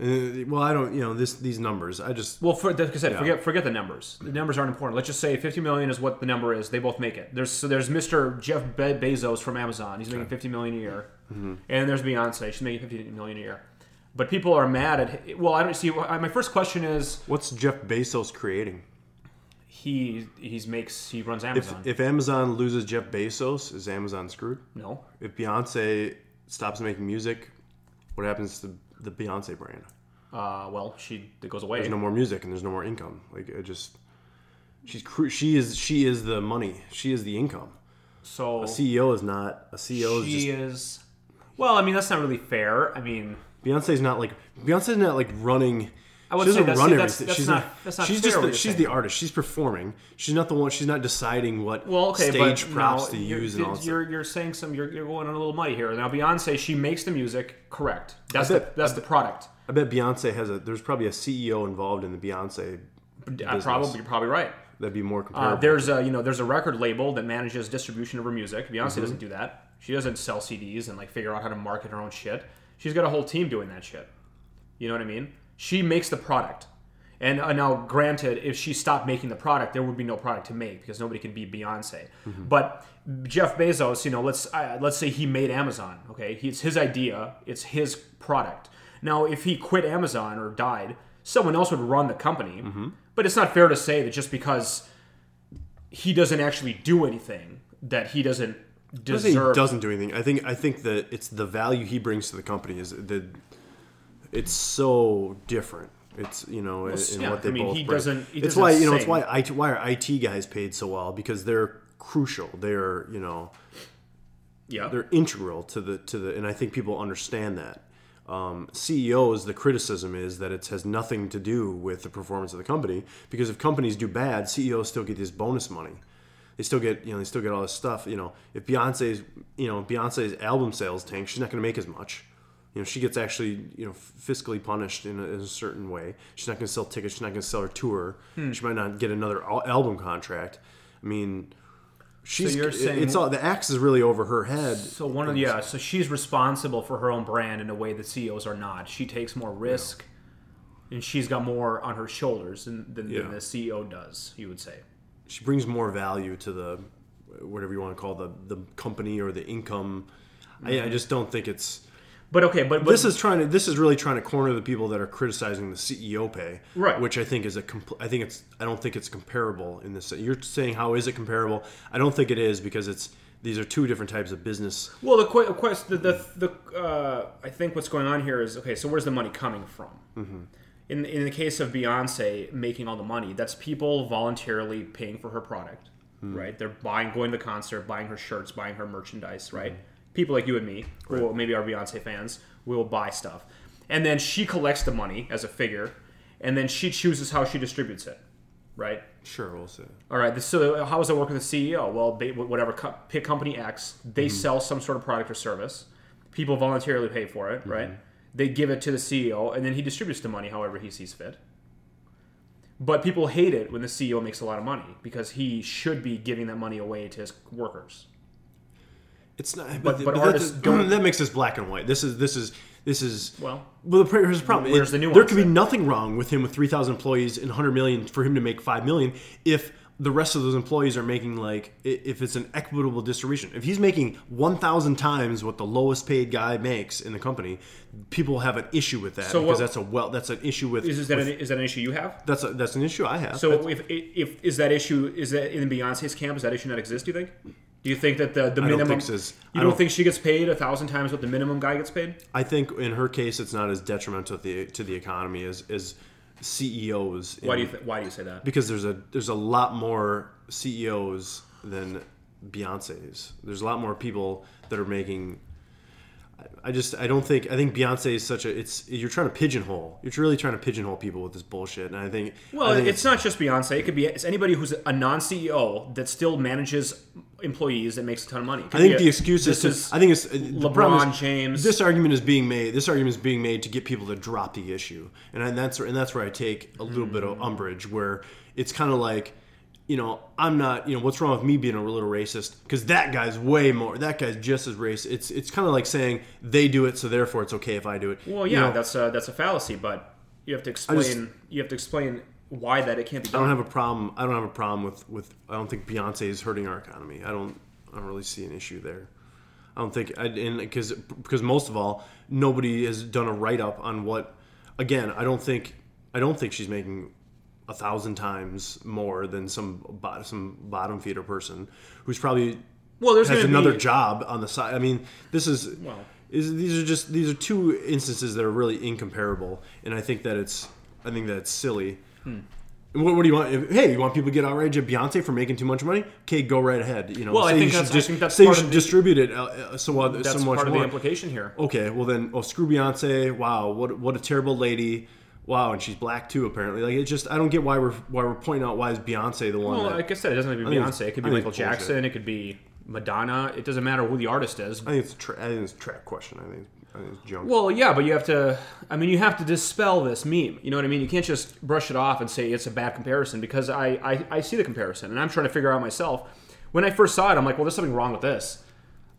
uh, well i don't you know this these numbers i just Well, for, like I said, Yeah. forget forget the numbers. The numbers aren't important. Let's just say 50 million is what the number is. They both make it. There's so there's Mr. Jeff Be- Bezos from Amazon. He's making 50 million a year, Mm-hmm. and there's Beyonce. She's making 50 million a year. But people are mad at. Well, I don't see. My first question is what's jeff bezos creating he he's makes he runs Amazon. if Amazon loses Jeff Bezos, is Amazon screwed? no, If Beyonce stops making music, what happens to the Beyonce brand? uh, well, she it goes away. There's no more music and there's no more income. Like it just, she's cru- she is she is the money. She is the income. so a CEO is not a CEO. Is she just is. Well, I mean that's not really fair. I mean, Beyonce's not like Beyonce's not like running. I she doesn't say that's- run everything. she's not- not. that's not she's fair just the, she's saying. the artist. She's performing. She's not the one. She's not deciding what Well, okay, stage but props now to you're, use and all you're, you're saying some. You're, you're going on a little muddy here. Now, Beyonce, she makes the music. Correct. That's I the that's I the product. I bet Beyonce has a. There's probably a CEO involved in the Beyonce. Uh, business. probably, you're probably right. That'd be more Uh, there's a you know there's a record label that manages distribution of her music. Beyonce Mm-hmm. doesn't do that. She doesn't sell CDs and like figure out how to market her own shit. She's got a whole team doing that shit. You know what I mean? She makes the product, And uh, now, granted, if she stopped making the product, there would be no product to make because nobody can be Beyonce. But Jeff Bezos, you know, let's uh, let's say he made Amazon. Okay, it's his idea, it's his product. Now, if he quit Amazon or died, someone else would run the company. But it's not fair to say that just because he doesn't actually do anything, that he doesn't I don't he deserve. doesn't do anything. I think I think that it's the value he brings to the company is that it's so different. It's you know in, in yeah, what they I mean, both he bring. doesn't- he it's doesn't why you know it's why IT, why are IT guys paid so well because they're crucial. They're you know yeah, they're integral to the to the and I think people understand that. Um, CEOs, the criticism is that it has nothing to do with the performance of the company because if companies do bad, CEOs still get this bonus money. They still get you know they still get all this stuff. You know if Beyonce's you know Beyonce's album sales tank, she's not going to make as much. You know she gets actually you know fiscally punished in a, in a certain way. She's not going to sell tickets. She's not going to sell her tour. Hmm. She might not get another album contract. I mean. She's, you're saying- it's all the axe is really over her head. So one of the, yeah, so she's responsible for her own brand in a way that CEOs are not. She takes more risk, and she's got more on her shoulders than, than, Yeah. than the CEO does. You would say. She brings more value to the whatever you want to call the the company or the income. I, I just don't think it's But okay, but, but this is trying to this is really trying to corner the people that are criticizing the CEO pay, Right. Which I think is a compl- I think it's I don't think it's comparable in this. You're saying how is it comparable? I don't think it is because it's these are two different types of business. well, the que- quest the the, the uh, I think what's going on here is okay. So where's the money coming from? Mm-hmm. In in the case of Beyonce making all the money, that's people voluntarily paying for her product, Hmm. right? They're buying, going to the concert, buying her shirts, buying her merchandise, right? Mm-hmm. People like you and me, who maybe are Beyonce fans, will buy stuff, and then she collects the money as a figure, and then she chooses how she distributes it, right? Sure, we'll see. All right. So how does it work with the CEO? Well, they, whatever co- pick company X, they Mm-hmm. sell some sort of product or service. People voluntarily pay for it, right? They give it to the CEO, and then he distributes the money however he sees fit. But people hate it when the CEO makes a lot of money because he should be giving that money away to his workers. It's not, But- but, but but artists that, don't- that makes this black and white. This is this is this is Well, Well, the, here's the problem. Where's It- the nuance there could be nothing wrong with him with 3,000 employees and 100 million for him to make 5 million if the rest of those employees are making like if it's an equitable distribution. If he's making 1,000 times what the lowest paid guy makes in the company, people have an issue with that So because what- that's a well that's an issue with, is, is that with- an, is that an issue you have? that's a, that's an issue I have. So if, if is that issue is that in Beyonce's camp is that issue not exist? Do you think? Do you think that the the don't minimum? think so. You I don't, don't- think she gets paid a thousand times what the minimum guy gets paid? I think in her case it's not as detrimental to the to the economy as as CEOs. Why do you th- why do you say that? because there's a there's a lot more CEOs than Beyonce's. There's a lot more people that are making. I- just I don't think I think Beyonce is such a it's you're trying to pigeonhole. You're really trying to pigeonhole people with this bullshit, and I think Well, I think it's not just Beyonce. It could be it's anybody who's a non CEO that still manages employees that makes a ton of money. I think a- the excuse is, to, I think it's problem LeBron is James. This argument is being made. This argument is being made to get people to drop the issue, and I, that's and that's where I take a little bit of Mm. umbrage, where it's kind of like, you know, I'm not, you know, what's wrong with me being a little racist? Because that guy's way more. That guy's just as racist. It's it's kind of like saying they do it, so therefore it's okay if I do it. well, You yeah, know, that's a, that's a fallacy, but you have to explain just- you have to explain why that it can't be Done. I don't have a problem. I don't have a problem with with. I don't think Beyonce is hurting our economy. I don't. I don't really see an issue there. I don't think. I, and because because most of all, nobody has done a write up on what. Again, I don't think. I don't think she's making a thousand times more than some some bottom feeder person who's probably well, there's has another be, job on the side. I mean, this is. Well. Is, these are just these are two instances that are really incomparable, and I think that it's I think that it's silly. Hmm. What, what do you want? If, hey, you want people to get outraged at Beyonce for making too much money? Okay, go right ahead. You know, Well, I think that's- I think that's say you part should of the- distribute it uh, uh, so uh, that's so much part of more. the implication here. okay, well then, oh screw Beyonce. Wow, what what a terrible lady. Wow, and she's black too apparently. Like it just I don't get why we're why we're pointing out why is Beyonce the one Well, that like I said, it doesn't have to be I Beyonce. It could be I Michael it's bullshit. Jackson. It could be Madonna. It doesn't matter who the artist is. I think it's a tra- I think it's a track question. I think I think it's junk. Well, yeah, but you have to. I mean, you have to dispel this meme. You know what I mean? You can't just brush it off and say it's a bad comparison because I, I, I see the comparison and I'm trying to figure out myself. When I first saw it, I'm like, well, there's something wrong with this.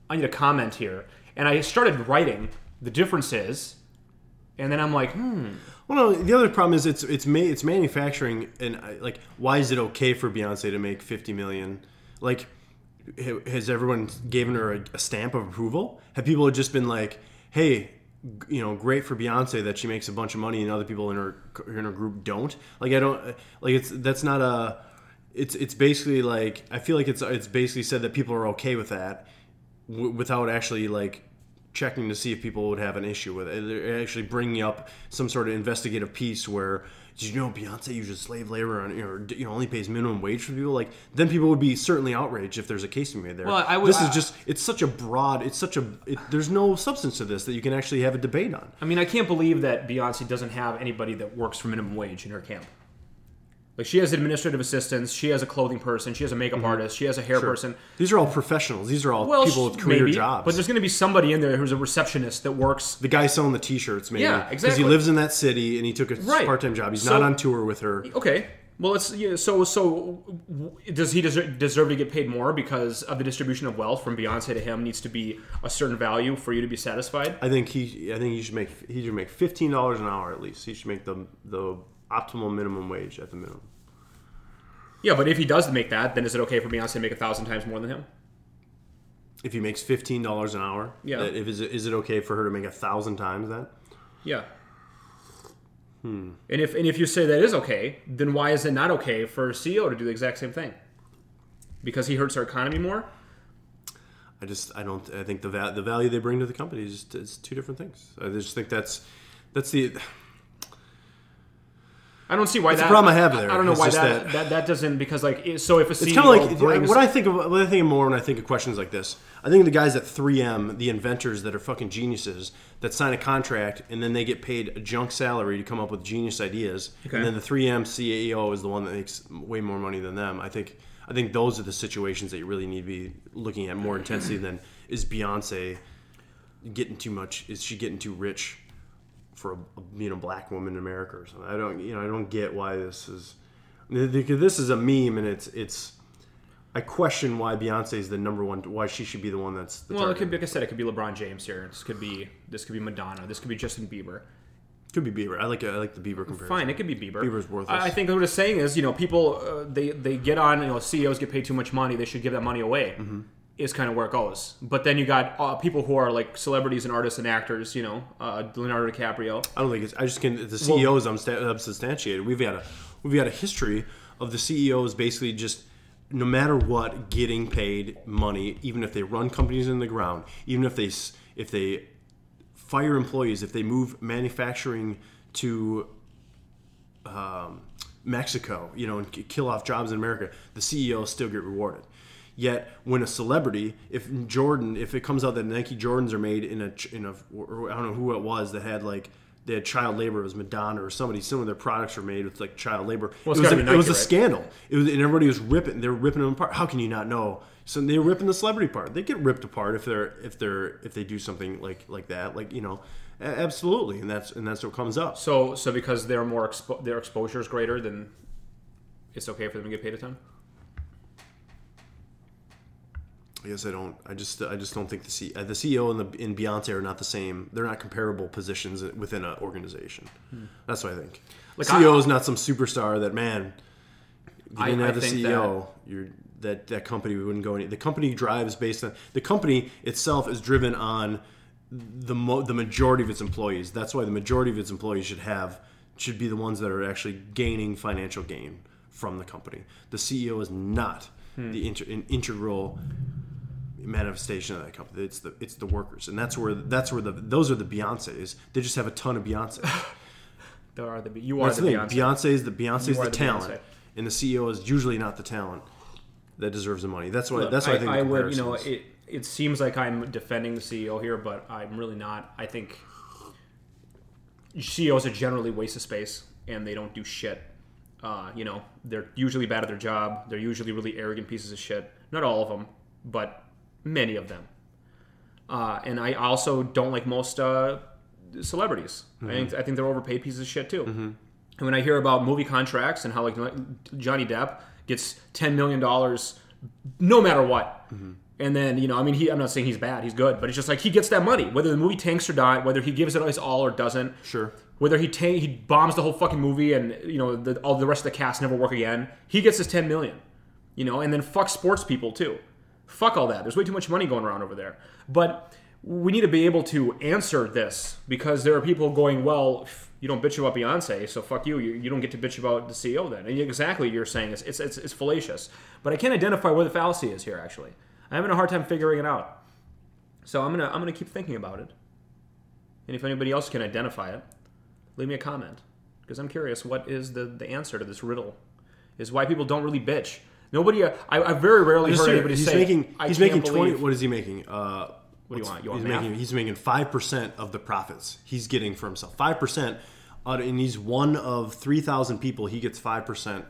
I need a comment here, and I started writing. The difference is And then I'm like, hmm. Well, no, the other problem is it's it's ma- it's manufacturing, and I- like, why is it okay for Beyonce to make fifty million? Like, has everyone given her a, a stamp of approval? Have people just been like, hey, you know, great for Beyonce that she makes a bunch of money and other people in her in her group don't? Like, I don't like it's that's not a. It's it's basically like I feel like it's it's basically said that people are okay with that, w- without actually like checking to see if people would have an issue with it. They're actually bringing up some sort of investigative piece where, did you know Beyonce uses slave labor and or you know only pays minimum wage for people? Like then people would be certainly outraged if there's a case to be made there. Well, I would- this is just it's such a broad, it's such a it, there's no substance to this that you can actually have a debate on. I mean, I can't believe that Beyonce doesn't have anybody that works for minimum wage in her camp. Like she has administrative assistants, she has a clothing person, she has a makeup mm-hmm. artist, she has a hair person. These are all professionals. These are all Well, people with career maybe, jobs. but there's going to be somebody in there who's a receptionist that works. the guy selling the T-shirts, maybe. Yeah, Because he lives in that city and he took a Right. part-time job. He's So- not on tour with her. Okay, well, it's yeah, so so. Does he deserve, deserve to get paid more because of the distribution of wealth from Beyonce to him needs to be a certain value for you to be satisfied? I think he. I think he should make. He should make fifteen dollars an hour at least. He should make the the optimal minimum wage at the minimum. Yeah, but if he does make that, then is it okay for Beyonce to make a thousand times more than him? If he makes fifteen dollars an hour, Yeah. that- If is it, is it okay for her to make a thousand times that? Yeah. Hmm. And if and if you say that is okay, then why is it not okay for a CEO to do the exact same thing? Because he hurts our economy more. I just I don't I think the va- the value they bring to the company is just is two different things. I just think that's that's the I don't see why the that. problem I have there I don't know why that, that- that that doesn't because like so if a It's CEO kind of like brings, what I think of. What I think of more when I think of questions like this. I think of the guys at 3M, the inventors that are fucking geniuses that sign a contract and then they get paid a junk salary to come up with genius ideas, Okay. and then the 3M CEO is the one that makes way more money than them. I think. I think those are the situations that you really need to be looking at more intensely than is Beyonce getting too much? Is she getting too rich for a, you know black woman in America or something? I don't you know I don't get why this is. This is a meme and it's it's. I question why Beyonce is the number one. Why she should be the one that's the well, it could be, like I said, it could be LeBron James here. This could be this could be Madonna. This could be Justin Bieber. Could be Bieber. I like I like the Bieber comparison. Fine, it could be Bieber. Bieber's worthless. I think what it's saying is, you know, people uh, they they get on, you know, CEOs get paid too much money. They should give that money away. Mm-hmm. Is kind of where it goes. But then you got uh, people who are like celebrities and artists and actors. You know, uh, Leonardo DiCaprio. I don't think it's. I just can. The CEOs I'm unsubstantiated. We've got a we've got a history of the CEOs basically just no matter what getting paid money, even if they run companies in the ground, even if they if they fire employees, if they move manufacturing to um, Mexico, you know, and kill off jobs in America, the CEOs still get rewarded. Yet, when a celebrity, if Jordan, if it comes out that Nike Jordans are made in a, in a, or I don't know who it was that had like, they had child labor, it was Madonna or somebody, some of their products were made with like child labor. Well, it was, a, be it was a right? scandal. It was, and everybody was ripping, they were ripping them apart. How can you not know? So they were ripping the celebrity part. They get ripped apart if they're, if they're, if they do something like, like that. Like, you know, absolutely. And that's, and that's what comes up. So so because they're more expo- their exposure is greater, then it's okay for them to get paid a ton. I guess I don't. I just I just don't think the C, uh, the CEO and the and Beyonce are not the same. They're not comparable positions within an organization. That's what I think. Like, CEO I- is not some superstar that man. You I- didn't I have the think CEO, you're that that company wouldn't go any. The company drives based on the company itself is driven on the mo, the majority of its employees. That's why the majority of its employees should have should be the ones that are actually gaining financial gain from the company. The CEO is not the inter, an integral manifestation of that company. It's the it's the workers, and that's where that's where the those are the Beyonces. They just have a ton of Beyonce. There are the you are That's the the. Beyonce. Beyonce is the Beyonce is the the talent, Beyonce. and the CEO is usually not the talent that deserves the money. That's why. Look, that's why I, think the would, you know, it, it seems like I'm defending the CEO here, but I'm really not. I think CEOs are generally waste of space and they don't do shit. Uh, you know, they're usually bad at their job. They're usually really arrogant pieces of shit. Not all of them, but many of them. Uh, and I also don't like most uh, celebrities. I think I think they're overpaid pieces of shit too. And when I hear about movie contracts and how like Johnny Depp gets ten million dollars, no matter what, And then you know, I mean, he, I'm not saying he's bad. He's good, but it's just like he gets that money, whether the movie tanks or not, whether he gives it his all or doesn't. Sure. Whether he ta- he bombs the whole fucking movie and you know the, all the rest of the cast never work again, he gets his 10 million. You know, and then fuck sports people too. Fuck all that. There's way too much money going around over there. But we need to be able to answer this because there are people going, well, you don't bitch about Beyonce, so fuck you. You, don't get to bitch about the CEO then. And exactly, you're saying it's, it's, it's, it's fallacious. But I can't identify where the fallacy is here. Actually, I'm having a hard time figuring it out. So I'm gonna I'm gonna keep thinking about it. And if anybody else can identify it, leave me a comment because I'm curious what is the the answer to this riddle. Is why people don't really bitch. Nobody, uh, I, I very rarely heard here, anybody he's say. making he's making twenty. believe- What is he making? Uh, What do you want? You want he's math? making he's making five percent of the profits he's getting for himself. Five percent, and he's one of three thousand people. He gets five percent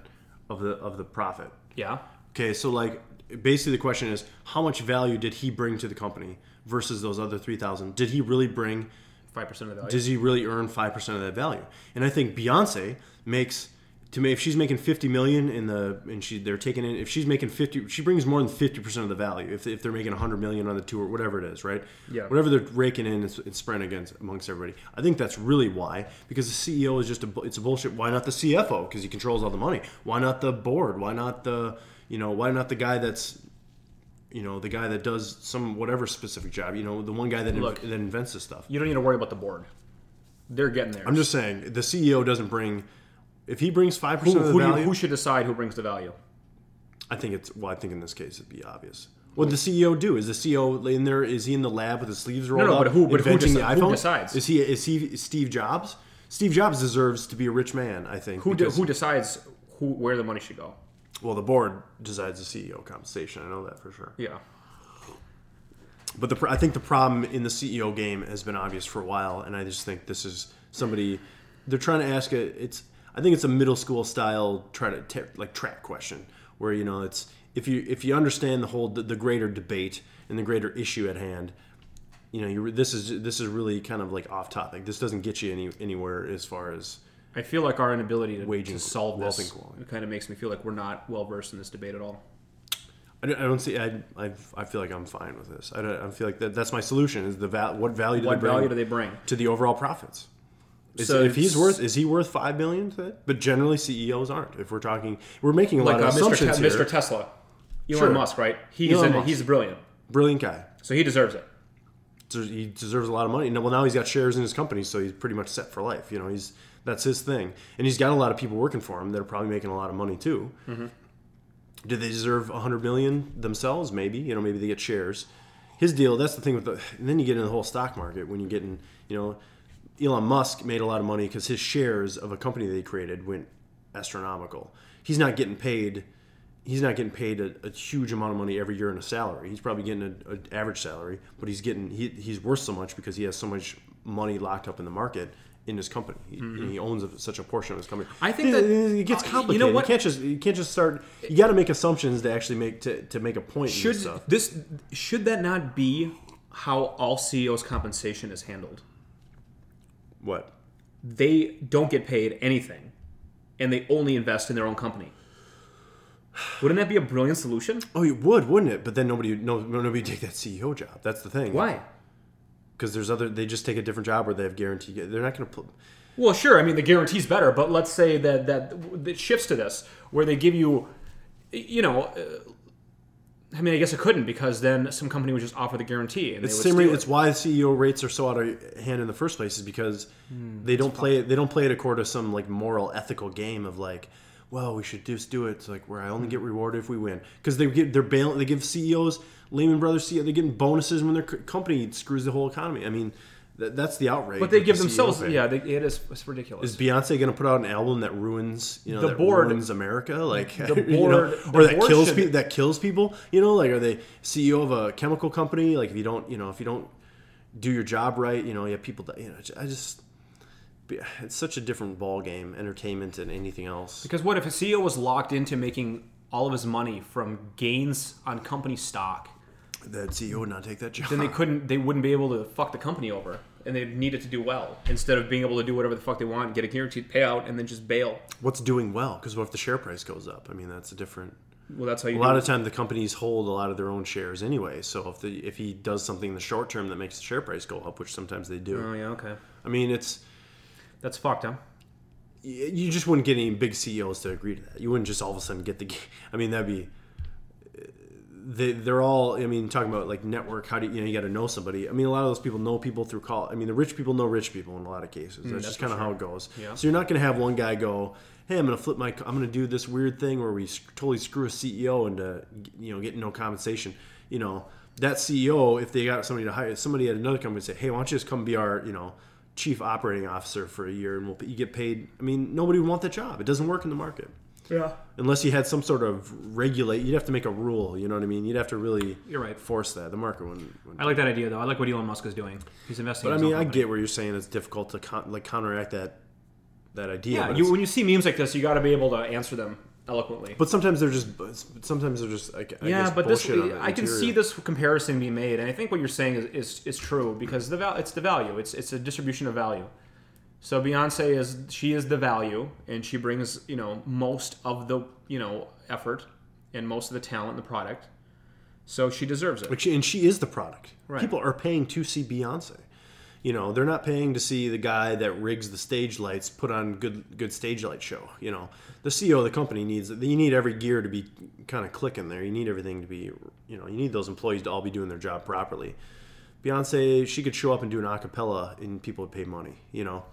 of the of the profit. Yeah. Okay, so like basically the question is how much value did he bring to the company versus those other three thousand? Did he really bring? Five percent of the value. Does he really earn five percent of that value? And I think Beyonce makes to me if she's making fifty million in the and she they're taking in if she's making fifty she brings more than fifty percent of the value if, if they're making hundred million on the tour whatever it is right Yeah. whatever they're raking in it's, it's spread against amongst everybody I think that's really why because the CEO is just a it's a bullshit why not the CFO because he controls all the money why not the board why not the you know why not the guy that's you know the guy that does some whatever specific job you know the one guy that, Look. inv- that invents this stuff you don't need to worry about the board. They're getting there. I'm just saying the CEO doesn't bring. If he brings five percent of the who, do you- value, who should decide who brings the value? I think it's. Well, I think in this case it'd be obvious. What does the CEO do? Is the CEO in there? Is he in the lab with his sleeves rolled no, up? but who- but who inventing deci- the who iPhone? decides? Is he? Is he Steve Jobs? Steve Jobs deserves to be a rich man. I think. Who de- because- who decides who where the money should go? Well, the board decides the CEO compensation. I know that for sure. Yeah. But the, pr- I think the problem in the CEO game has been obvious for a while, and I just think this is somebody they're trying to ask a. It's I think it's a middle school style try to te- like track question where you know it's if you if you understand the whole the, the greater debate and the greater issue at hand, you know you this is this is really kind of like off topic. This doesn't get you any anywhere as far as I feel like our inability to, Waging to solve this kind of makes me feel like we're not well versed in this debate at all. I don't, I don't see. I, I I feel like I'm fine with this. I, don't, I feel like that that's my solution. Is the val, what value do What they bring value do they bring? to the overall profits? Is, So if he's worth, is he worth five billion to it? But generally, CEOs aren't. If we're talking, we're making a Like lot uh, of Mr. assumptions Te- here. Mr. Tesla, Elon Sure. Musk, right? He's Elon he's brilliant, Brilliant guy. so he deserves it. He deserves a lot of money. Well, now he's got shares in his company, so he's pretty much set for life. You know, he's that's his thing, and he's got a lot of people working for him that are probably making a lot of money too. Mm-hmm. Do they deserve a hundred million themselves? Maybe. You know, maybe they get shares. His deal. That's the thing with the. And then you get in the whole stock market when you get in. You know, Elon Musk made a lot of money because his shares of a company that he created went astronomical. He's not getting paid. He's not getting paid a, a huge amount of money every year in a salary. He's probably getting an average salary, but he's getting he, he's worth so much because he has so much money locked up in the market in his company. He, and he owns a, such a portion of his company. Mm-hmm. I think that- it gets uh, you complicated. know You, what? can't just you can't just start. You got to make assumptions to actually make to, to make a point. Should this this should that not be how all CEOs' compensation is handled? What? They don't get paid anything, and they only invest in their own company. Wouldn't that be a brilliant solution? Oh, you would, wouldn't it? But then nobody, no, nobody would take that CEO job. That's the thing. Why? Because there's other. They just take a different job where they have guaranteed. They're not going to put. Well, sure. I mean, the guarantee's better, but let's say that that it shifts to this, where they give you, you know, I mean, I guess it couldn't because then some company would just offer the guarantee, and It's they the would same. it's why the CEO rates are so out of hand in the first place is because Hmm, they don't play. it. They don't play it according to some like moral, ethical game of like, well, we should just do it. It's like where I only get Hmm. rewarded if we win because they get they're bail. They give CEOs, Lehman Brothers CEO, they're getting bonuses when their company screws the whole economy. I mean, that, that's the outrage. But they give the themselves, yeah, they, it is it's ridiculous. Is Beyonce going to put out an album that ruins, you know, The that board- ruins America, like the you know, board- or that board kills should- people? That kills people, you know, like are they CEO of a chemical company? Like if you don't, you know, if you don't do your job right, you know, you have people that, you know, I just, it's such a different ball game, entertainment and anything else. because what if a CEO was locked into making all of his money from gains on company stock? That CEO would not take that job. Then they couldn't, they wouldn't be able to fuck the company over, and they needed to do well instead of being able to do whatever the fuck they want, get a guaranteed payout, and then just bail. What's doing well? Because what if the share price goes up? I mean, that's a different. Well, that's how you. A lot of time, the companies hold a lot of their own shares anyway. So if the if he does something in the short term that makes the share price go up, which sometimes they do, Oh yeah, okay. I mean, it's That's fucked, huh? you just wouldn't get any big CEOs to agree to that. You wouldn't just all of a sudden get the. I mean, that'd be. They, they're all. I mean, talking about like network. How do you, you know? You got to know somebody. I mean, a lot of those people know people through call. I mean, the rich people know rich people in a lot of cases. Mm, that's, that's just kind of sure. how it goes. Yeah. So you're not going to have one guy go, "Hey, I'm going to flip my. I'm going to do this weird thing where we totally screw a CEO into you know getting no compensation." You know, that CEO, if they got somebody to hire somebody at another company, say, "Hey, why don't you just come be our you know." chief operating officer for a year and we'll you get paid i mean nobody would want that job it doesn't work in the market Yeah. unless you had some sort of regulate you'd have to make a rule you know what i mean you'd have to really You're right. force that the market wouldn't, wouldn't I like that idea though. I like what Elon Musk is doing. He's investing. but i in his mean i get where you're saying it's difficult to con- like counteract that that idea Yeah, you, when you see memes like this, you got to be able to answer them eloquently. but sometimes they're just sometimes they're just like I yeah, guess, but this bullshit on the I can see this comparison being made, and I think what you're saying is, is, is true because the val- it's the value. It's it's a distribution of value. So Beyonce is she is the value, and she brings you know most of the you know effort and most of the talent in the product. So she deserves it. And she is the product. Right. People are paying to see Beyonce. You know, they're not paying to see the guy that rigs the stage lights put on good good stage light show. You know, the CEO of the company needs you need every gear to be kind of clicking there. You need everything to be you know you need those employees to all be doing their job properly. Beyonce, she could show up and do an acapella and people would pay money. You know,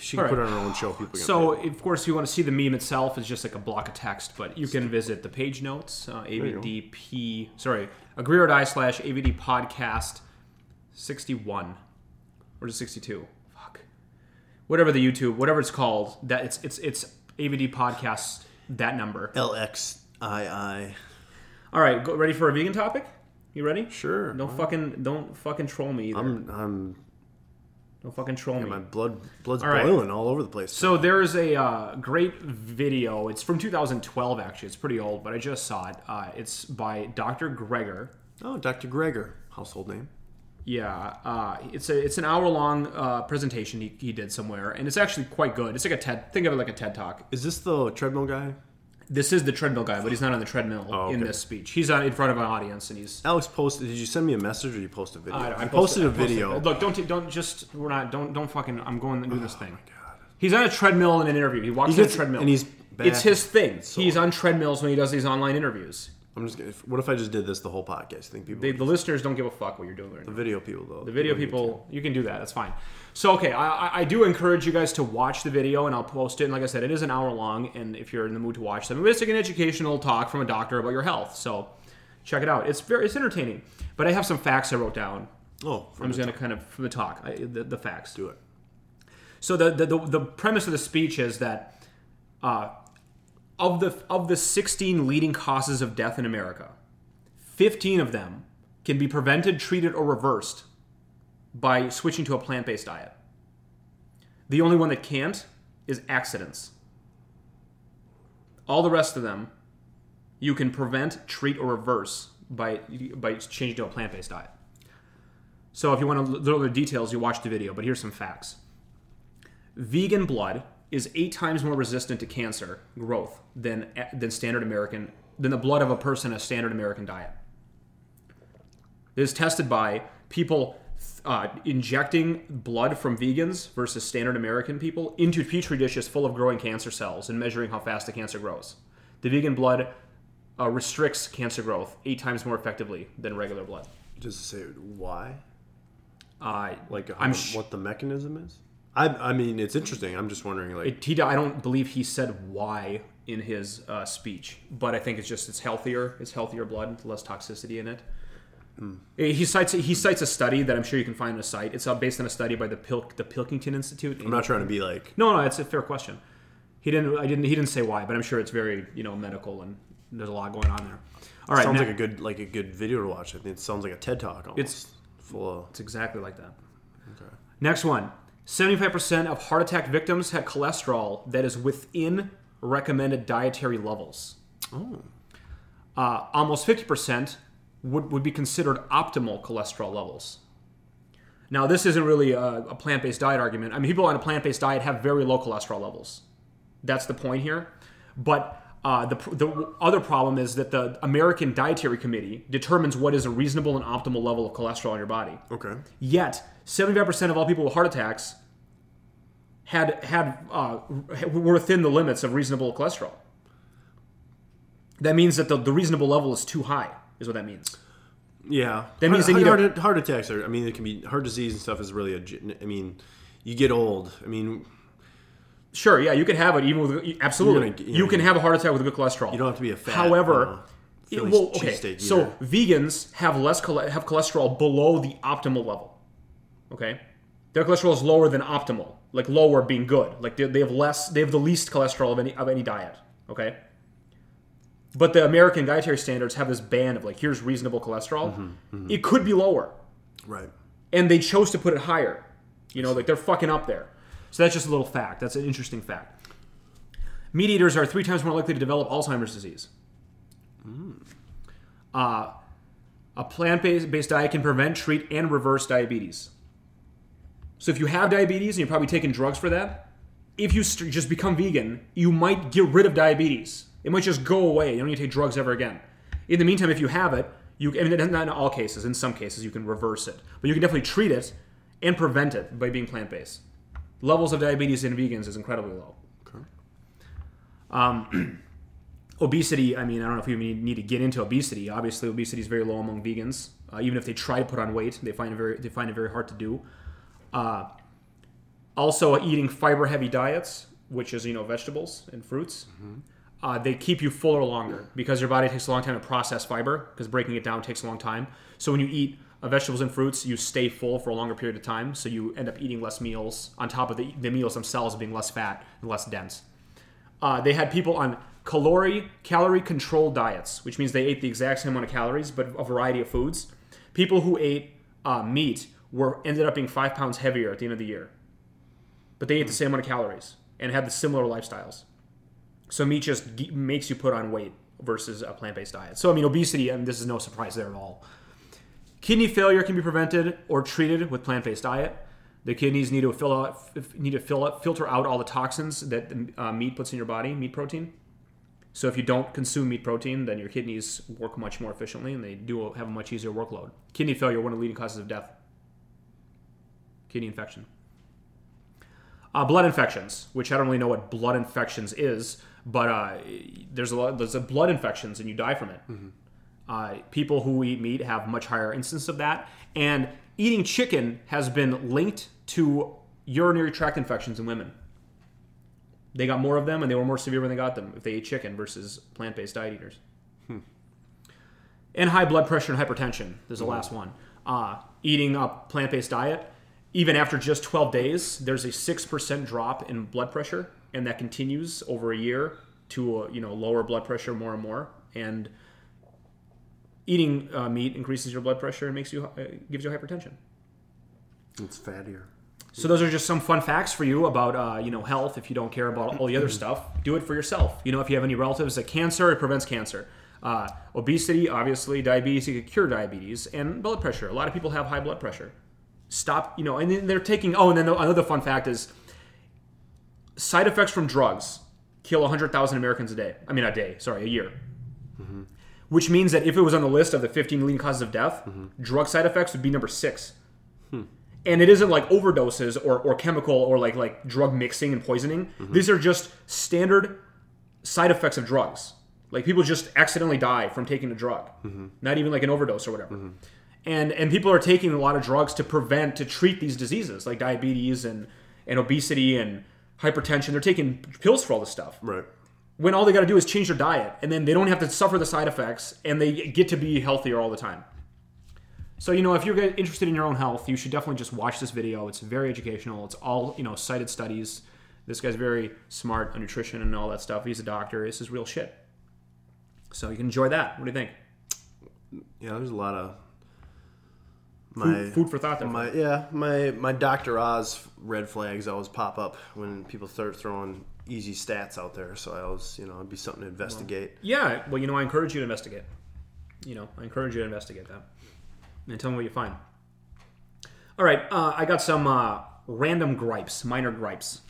she could All put right. on her own show. People. So, of course, if you want to see the meme itself, it's just like a block of text, but you can visit the page notes, uh. AVDP, sorry, Agree or Die slash AVD Podcast 61. Or is it 62? Fuck. Whatever the YouTube, whatever it's called, that it's it's it's AVD Podcast, that number. LXII. All right, go, ready for a vegan topic? You ready? Sure. Don't fucking don't fucking troll me either. I'm I'm don't fucking troll me. my blood blood's All right. boiling all over the place. So there's a uh, great video. It's from 2012, actually. It's pretty old, but I just saw it. Uh, it's by Dr. Greger. Oh, Dr. Greger, household name. Yeah, uh, it's a it's an hour long uh, presentation he, he did somewhere, and it's actually quite good. It's like a TED. Think of it like a TED talk. Is this the treadmill guy? This is the treadmill guy, but he's not on the treadmill Oh, in this speech. He's on in front of an audience, and he's. Alex posted. Did you send me a message or you post a video? I, I You posted, a I posted- video. Look, don't don't just we're not don't don't fucking. I'm going to do this oh, thing. Oh God. He's on a treadmill in an interview. He walks He on a treadmill, and he's back it's his thing. so- he's on treadmills when he does these online interviews. I'm just. Gonna, what if I just did this the whole podcast? I think people. They, the listeners don't give a fuck what you're doing right the now. video people though. The video people, you can do that. That's fine. So, okay, I, I- do encourage you guys to watch the video, and I'll post it. And like I said, it is an hour long, and if you're in the mood to watch them, it's like an educational talk from a doctor about your health. So, check it out. It's very it's entertaining. But I have some facts I wrote down. Oh, from I'm just to kind of from the talk, I, the, the facts. do it. So the, the the the premise of the speech is that uh, of the of the 16 leading causes of death in America, 15 of them can be prevented, treated, or reversed by switching to a plant-based diet. The only one that can't is accidents. All the rest of them you can prevent, treat, or reverse by by changing to a plant-based diet. So if you want to know the details, you watch the video. But here's some facts vegan blood is eight times more resistant to cancer growth than than standard American than the blood of a person in a standard American diet. It is tested by people uh, injecting blood from vegans versus standard American people into petri dishes full of growing cancer cells and measuring how fast the cancer grows. The vegan blood uh, restricts cancer growth eight times more effectively than regular blood. Just to say why, Uh, like how, I'm sh- what the mechanism is. I I mean, it's interesting. I'm just wondering, like, It, he, I don't believe he said why in his uh, speech, but I think it's just it's healthier. It's healthier blood, less toxicity in it. Eh, He cites he cites a study that I'm sure you can find on a site. It's uh, based on a study by the Pilk, the Pilkington Institute. I'm not trying to be like. No, no, it's a fair question. He didn't. I didn't. He didn't say why, but I'm sure it's very you know medical and there's a lot going on there. All right, sounds now- like a good like a good video to watch. I think it sounds like a TED talk. Almost. It's- full of. It's exactly like that. Okay. Next one 75% of heart attack victims had cholesterol that is within recommended dietary levels. Oh, Uh, almost 50% would, would be considered optimal cholesterol levels. Now, this isn't really a, a plant based diet argument. I mean, people on a plant based diet have very low cholesterol levels. That's the point here. But Uh, the, the other problem is that the American Dietary Committee determines what is a reasonable and optimal level of cholesterol in your body. Okay. Yet, 75% of all people with heart attacks had had uh, were within the limits of reasonable cholesterol. That means that the, the reasonable level is too high. Is what that means. Yeah. That means they heart, need heart, heart attacks are. I mean, it can be heart disease and stuff is really a. I mean, you get old. I mean, Sure, yeah, you can have it even with absolutely. Gonna- you you know, can have a heart attack with good cholesterol. you don't have to be a fat. However, it- well, okay. So vegans have less have cholesterol below the optimal level. Okay, their cholesterol is lower than optimal, like lower being good. Like they, they have less, they have the least cholesterol of any of any diet. Okay, but the American dietary standards have this band of like here's reasonable cholesterol. Mm-hmm, It could be lower, right. and they chose to put it higher. You know, like they're fucking up there. So that's just a little fact. That's an interesting fact. Meat eaters are three times more likely to develop Alzheimer's disease. Uh, a plant-based based diet can prevent, treat, and reverse diabetes. So if you have diabetes and you're probably taking drugs for that, if you st- just become vegan, you might get rid of diabetes. It might just go away. You don't need to take drugs ever again. In the meantime, if you have it, you I mean not in all cases. In some cases, you can reverse it, but you can definitely treat it and prevent it by being plant-based. Levels of diabetes in vegans is incredibly low. Um, obesity. I mean, I don't know if you need, need to get into obesity. Obviously, obesity is very low among vegans. Uh, even if they try to put on weight, they find it very they find it very hard to do. Uh, also, eating fiber-heavy diets, which is you know vegetables and fruits, uh, they keep you fuller longer because your body takes a long time to process fiber because breaking it down takes a long time. So when you eat uh, vegetables and fruits, you stay full for a longer period of time. So you end up eating less meals on top of the, the meals themselves being less fat and less dense. Uh, they had people on calorie calorie controlled diets, which means they ate the exact same amount of calories but a variety of foods. People who ate uh, meat were ended up being five pounds heavier at the end of the year, but they ate the same amount of calories and had the similar lifestyles. So meat just ge- makes you put on weight versus a plant based diet. So I mean, obesity. I mean, this is no surprise there at all. Kidney failure can be prevented or treated with plant based diet. The kidneys need to fill out, need to fill filter out all the toxins that uh, meat puts in your body, meat protein. So if you don't consume meat protein, then your kidneys work much more efficiently, and they do have a much easier workload. Kidney failure, one of the leading causes of death. Kidney infection. Uh, blood infections, which I don't really know what blood infections is, but uh, there's a lot. There's a blood infections, and you die from it. Uh, people who eat meat have much higher instance of that, and eating chicken has been linked to urinary tract infections in women. They got more of them, and they were more severe when they got them if they ate chicken versus plant-based diet eaters. And high blood pressure and hypertension. There's the last one. Uh, eating a plant-based diet, even after just 12 days, there's a six percent drop in blood pressure, and that continues over a year to uh, you know lower blood pressure more and more. And eating uh, meat increases your blood pressure and makes you uh, gives you hypertension. It's fattier. So those are just some fun facts for you about uh, you know health. If you don't care about all the other stuff, do it for yourself. You know, if you have any relatives that cancer, it prevents cancer. Uh, obesity, obviously, diabetes, you could cure diabetes, and blood pressure. A lot of people have high blood pressure. Stop, you know, and then they're taking. Oh, and then another fun fact is side effects from drugs kill 100,000 Americans a day. I mean, a day, sorry, a year. Mm-hmm. Which means that if it was on the list of the 15 leading causes of death, mm-hmm. drug side effects would be number six. Hmm. And it isn't like overdoses or, or chemical or like like drug mixing and poisoning. Mm-hmm. These are just standard side effects of drugs. Like people just accidentally die from taking a drug, not even like an overdose or whatever. And and people are taking a lot of drugs to prevent to treat these diseases like diabetes and and obesity and hypertension. They're taking pills for all this stuff Right. when all they got to do is change their diet and then they don't have to suffer the side effects and they get to be healthier all the time. So, you know, if you're interested in your own health, you should definitely just watch this video. It's very educational. It's all, you know, cited studies. This guy's very smart on nutrition and all that stuff. He's a doctor. This is real shit. So you can enjoy that. What do you think? Yeah, there's a lot of my Food, food for thought there. my yeah my my Dr. Oz red flags always pop up when people start throwing easy stats out there. So I always you know it'd be something to investigate. Yeah, well, you know, I encourage you to investigate. You know, I encourage you to investigate that. And tell me what you find. All right, uh, I got some uh, random gripes, minor gripes.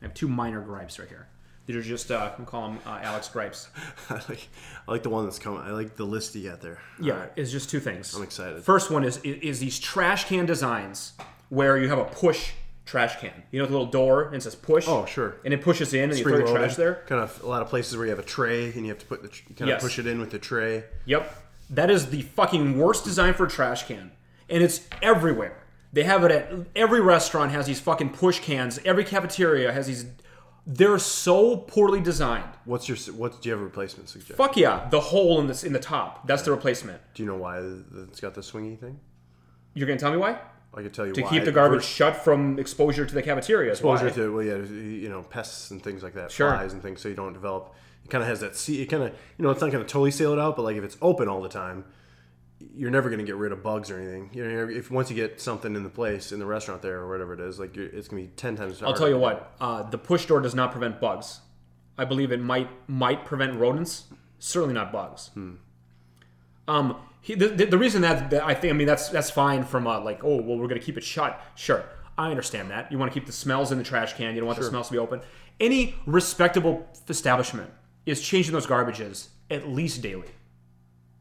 I have two minor gripes right here. You're just uh, I'm calling him uh, Alex Gripes. I like I like the one that's coming. I like the list you got there. Yeah, it's just two things. I'm excited. First one is is these trash can designs where you have a push trash can. You know the little door and it says push. Oh, sure. And it pushes in and you throw your trash there. Kind of a lot of places where you have a tray and you have to put the tr- kind Yes. of push it in with the tray. Yep. That is the fucking worst design for a trash can. And it's everywhere. They have it at every restaurant has these fucking push cans. Every cafeteria has these they're so poorly designed. What's your what? Do you have a replacement suggestion? Fuck yeah, the hole in this in the top. That's the replacement. Do you know why it's got the swingy thing? You're gonna tell me why? I could tell you To why. keep the garbage shut from exposure to the cafeteria. exposure why. to well, yeah, you know, pests and things like that, Sure. flies and things, so you don't develop. It kind of has that see. It kind of you know, it's not to totally seal it out, but like if it's open all the time, you're never going to get rid of bugs or anything. You know, if once you get something in the place in the restaurant there or whatever it is, like you're, it's going to be ten times. I'll tell you what, uh, the push door does not prevent bugs. I believe it might might prevent rodents. Certainly not bugs. Um, he, the, the, reason that, that I think I mean that's that's fine from uh, like oh well we're gonna keep it shut. Sure, I understand that. You want to keep the smells in the trash can. You don't want the smells to be open. Any respectable establishment is changing those garbages at least daily.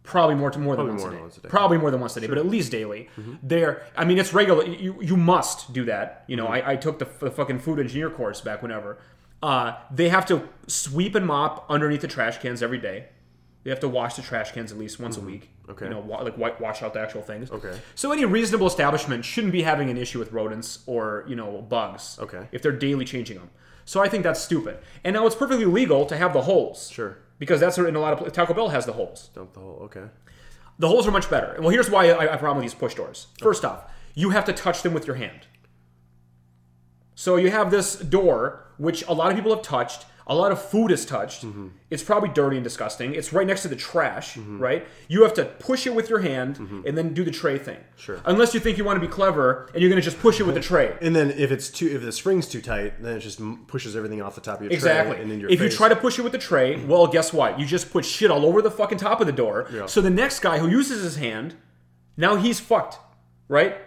Probably more to more than, once, more a than once a day. Probably more than once a day, but at least daily. Mm-hmm. There, I mean, it's regular. You you must do that. You know, mm-hmm. I, I took the, f- the fucking food engineer course back whenever. Uh, they have to sweep and mop underneath the trash cans every day. They have to wash the trash cans at least once a mm-hmm. week. Okay. You know, wa- like wa- wash out the actual things. Okay. So any reasonable establishment shouldn't be having an issue with rodents or you know bugs. Okay. If they're daily changing them. So I think that's stupid. And now it's perfectly legal to have the holes. Sure. Because that's in a lot of Taco Bell has the holes. Dump the whole. Okay. The holes are much better. Well, here's why I, I have a problem with these push doors. First off, you have to touch them with your hand. So you have this door, which a lot of people have touched. A lot of food is touched. Mm-hmm. It's probably dirty and disgusting. It's right next to the trash, right? You have to push it with your hand and then do the tray thing. Mm-hmm. Sure. Unless you think you want to be clever and you're going to just push it with the tray. And then if it's too, if the spring's too tight, then it just pushes everything off the top of your Exactly. tray your if you try to push it with the tray, well, guess what? You just put shit all over the fucking top of the door. Yeah. So the next guy who uses his hand, now he's fucked, right?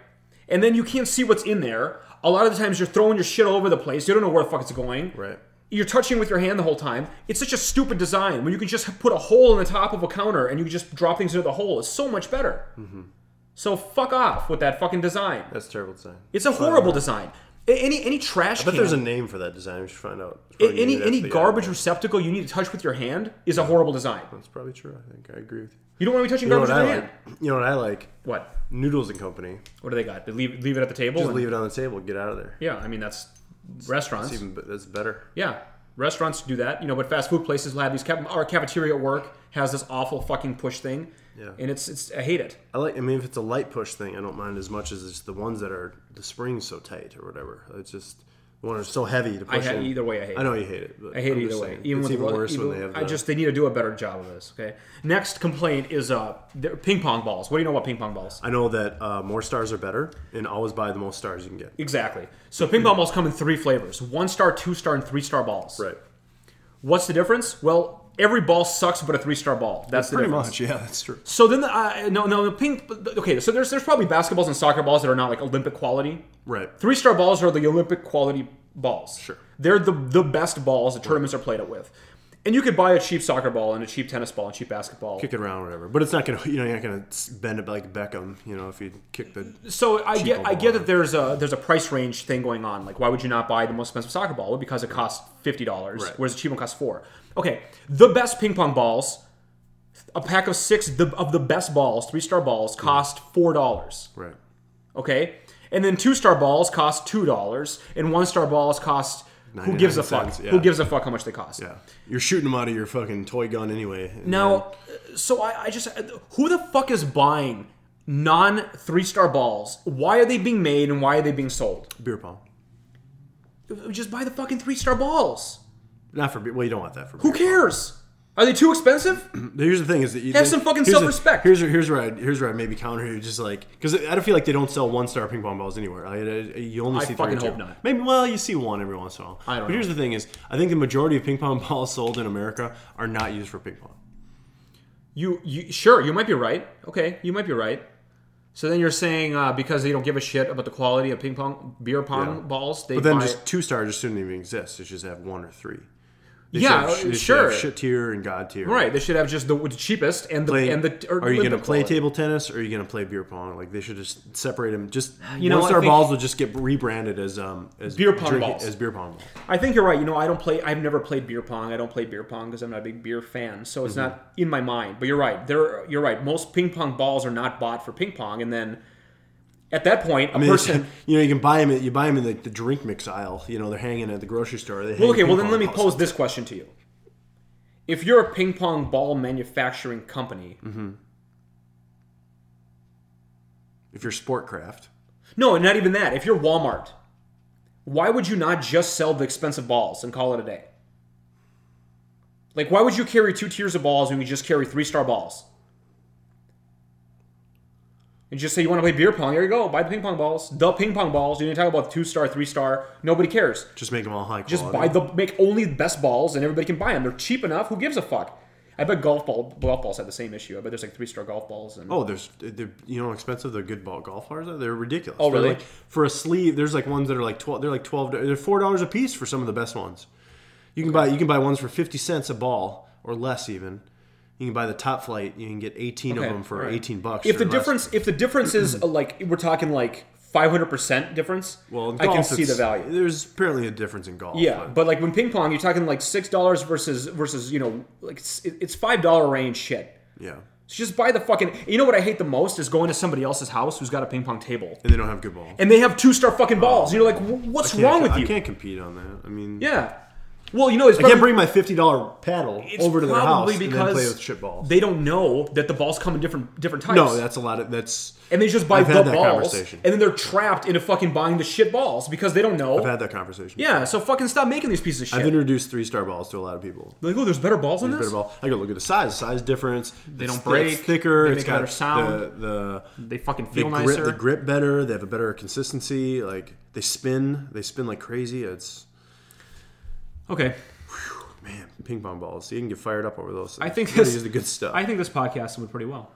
And then you can't see what's in there. A lot of the times you're throwing your shit all over the place. You don't know where the fuck it's going. Right. You're touching with your hand the whole time. It's such a stupid design when you can just put a hole in the top of a counter and you just drop things into the hole. It's so much better. Mm-hmm. So fuck off with that fucking design. That's a terrible design. It's a horrible design. Any any trash I bet can. there's a name for that design. We should find out. It's A- probably any any garbage animal. receptacle you need to touch with your hand is a horrible design. That's probably true. I think I agree with you. You don't want to be touching You know garbage with your like? hand. You know what I like? What? Noodles and Company. What do they got? They leave leave it at the table. Just leave it on the table. Get out of there. Yeah, I mean that's restaurants. It's even that's better. yeah, restaurants do that. You know, but fast food places will have these. Our cafeteria at work has this awful fucking push thing. Yeah. And it's it's I hate it. I like. I mean, if it's a light push thing, I don't mind as much as it's the ones that are the springs so tight or whatever. It's just one that's so heavy to I push. ha- in. either way I hate I it. know you hate it. I hate I'm it either way. Even it's with even the- worse when they have. The, I just they need to do a better job of this. Okay. Next complaint is uh ping pong balls. What do you know about ping pong balls? I know that uh, more stars are better, and always buy the most stars you can get. Exactly. So ping pong balls come in three flavors: one star, two star, and three star balls. Right. What's the difference? Well, every ball sucks, but a three star ball. That's the Pretty difference. much. Yeah, that's true. So then, the, uh, no, no, the pink. Okay, so there's there's probably basketballs and soccer balls that are not like Olympic quality. Right. Three star balls are the Olympic quality balls. Sure. They're the the best balls the tournaments are played it with. And you could buy a cheap soccer ball and a cheap tennis ball and cheap basketball. Kick it around, whatever. But it's not gonna. You know, you're not gonna bend it like Beckham. You know, if you kick the. So I get I get that there's a there's a price range thing going on. Like why would you not buy the most expensive soccer ball? Well, because it costs fifty dollars, Right. whereas the cheap one costs four. Okay, the best ping pong balls, a pack of six the, of the best balls, three star balls, cost four dollars. Right. Okay, and then two star balls cost two dollars, and one star balls cost. Who gives a 99 fuck? yeah. Who gives a fuck how much they cost? Yeah. You're shooting them out of your fucking toy gun anyway. Now, so I, I just who the fuck is buying non three star balls? Why are they being made and why are they being sold? beer pong. Just buy the fucking three star balls. Not for. Well, you don't want that for Who beer. cares? Are they too expensive? Here's the thing: is that you Have some fucking here's self-respect. Here's here's where I here's where I maybe counter you, just like because I don't feel like they don't sell one star ping pong balls anywhere. I, I- you only I see fucking three or hope two. not. Maybe well, you see one every once in a while. I don't But here's the thing: is I think the majority of ping pong balls sold in America are not used for ping pong. You, you sure you might be right. Okay, you might be right. So then you're saying uh, because they don't give a shit about the quality of ping pong beer pong Yeah. balls, they But then just two star just shouldn't even exist. It should just have one or three. They Yeah, have- they sure. Shit tier and god tier. Right. They should have just the, the cheapest and the Play, and the. Or are you going to play table tennis or are you going to play beer pong? Like they should just separate them. Just You know, star balls will just get rebranded as um as Beer pong drinking- balls. as beer pong balls. I think you're right. You know, I don't play. I've never played beer pong. I don't play beer pong because I'm not a big beer fan. So Mm-hmm. it's not in my mind. But you're right. There, you're right. Most ping pong balls are not bought for ping pong, and then at that point, a I mean, person. you know, you can buy them. You buy them in the, the drink mix aisle. You know, they're hanging at the grocery store. They Well, okay. Well, then let me pose this question to you: If you're a ping pong ball manufacturing company, Mm-hmm. If you're Sportcraft, no, not even that. If you're Walmart, why would you not just sell the expensive balls and call it a day? Like, why would you carry two tiers of balls when you just carry three star balls? And just say you want to play beer pong. There you go. Buy the ping pong balls. The ping pong balls. You didn't talk about two star, three star. Nobody cares. just make them all high Quality. Just buy the make only the best balls, and everybody can buy them. They're cheap enough. Who gives a fuck? I bet golf ball golf balls have the same issue. I bet there's like three star golf balls. And Oh, there's they're, you know how expensive they're good ball golf balls are. They're ridiculous. Oh, really? like- for a sleeve, there's like ones that are like twelve. They're like twelve. They're four dollars a piece for some of the best ones. You can buy you can buy ones for fifty cents a ball or less even. You can buy the Top-Flite. You can get eighteen Okay, of them for right. eighteen bucks. if the difference if the difference is uh, like we're talking like 500 percent difference, well, in I can see the value. There's apparently a difference in golf. Yeah, but- but like when ping pong, you're talking like six dollars versus versus you know like it's, it's five dollar range shit. yeah, So just buy the fucking. You know what I hate the most is going to somebody else's house who's got a ping pong table and they don't have good balls. and they have two star fucking balls. You're like, what's wrong with you? I you? can't compete on that. I mean, Yeah. Well, you know, it's I can't bring my fifty dollar paddle over to their house probably and then play with shit balls. they don't know that the balls come in different different types. no, that's a lot of that's. and they just buy I've the balls, and then they're trapped into fucking buying the shit balls because they don't know. I've had that conversation. yeah, so fucking stop making these pieces of shit. I've introduced three star balls to a lot of people. They're like, oh, there's better balls than Bit this. of ball. I go look at the size, size difference. They don't break, It's thicker. they it's make a got better sound. The, the They fucking feel grip, nicer. the grip better. They have a better consistency. Like they spin. They spin like crazy. It's Okay, man, ping pong balls. You can get fired up over those. Things. I think this- use the good stuff. I think this podcast went pretty well.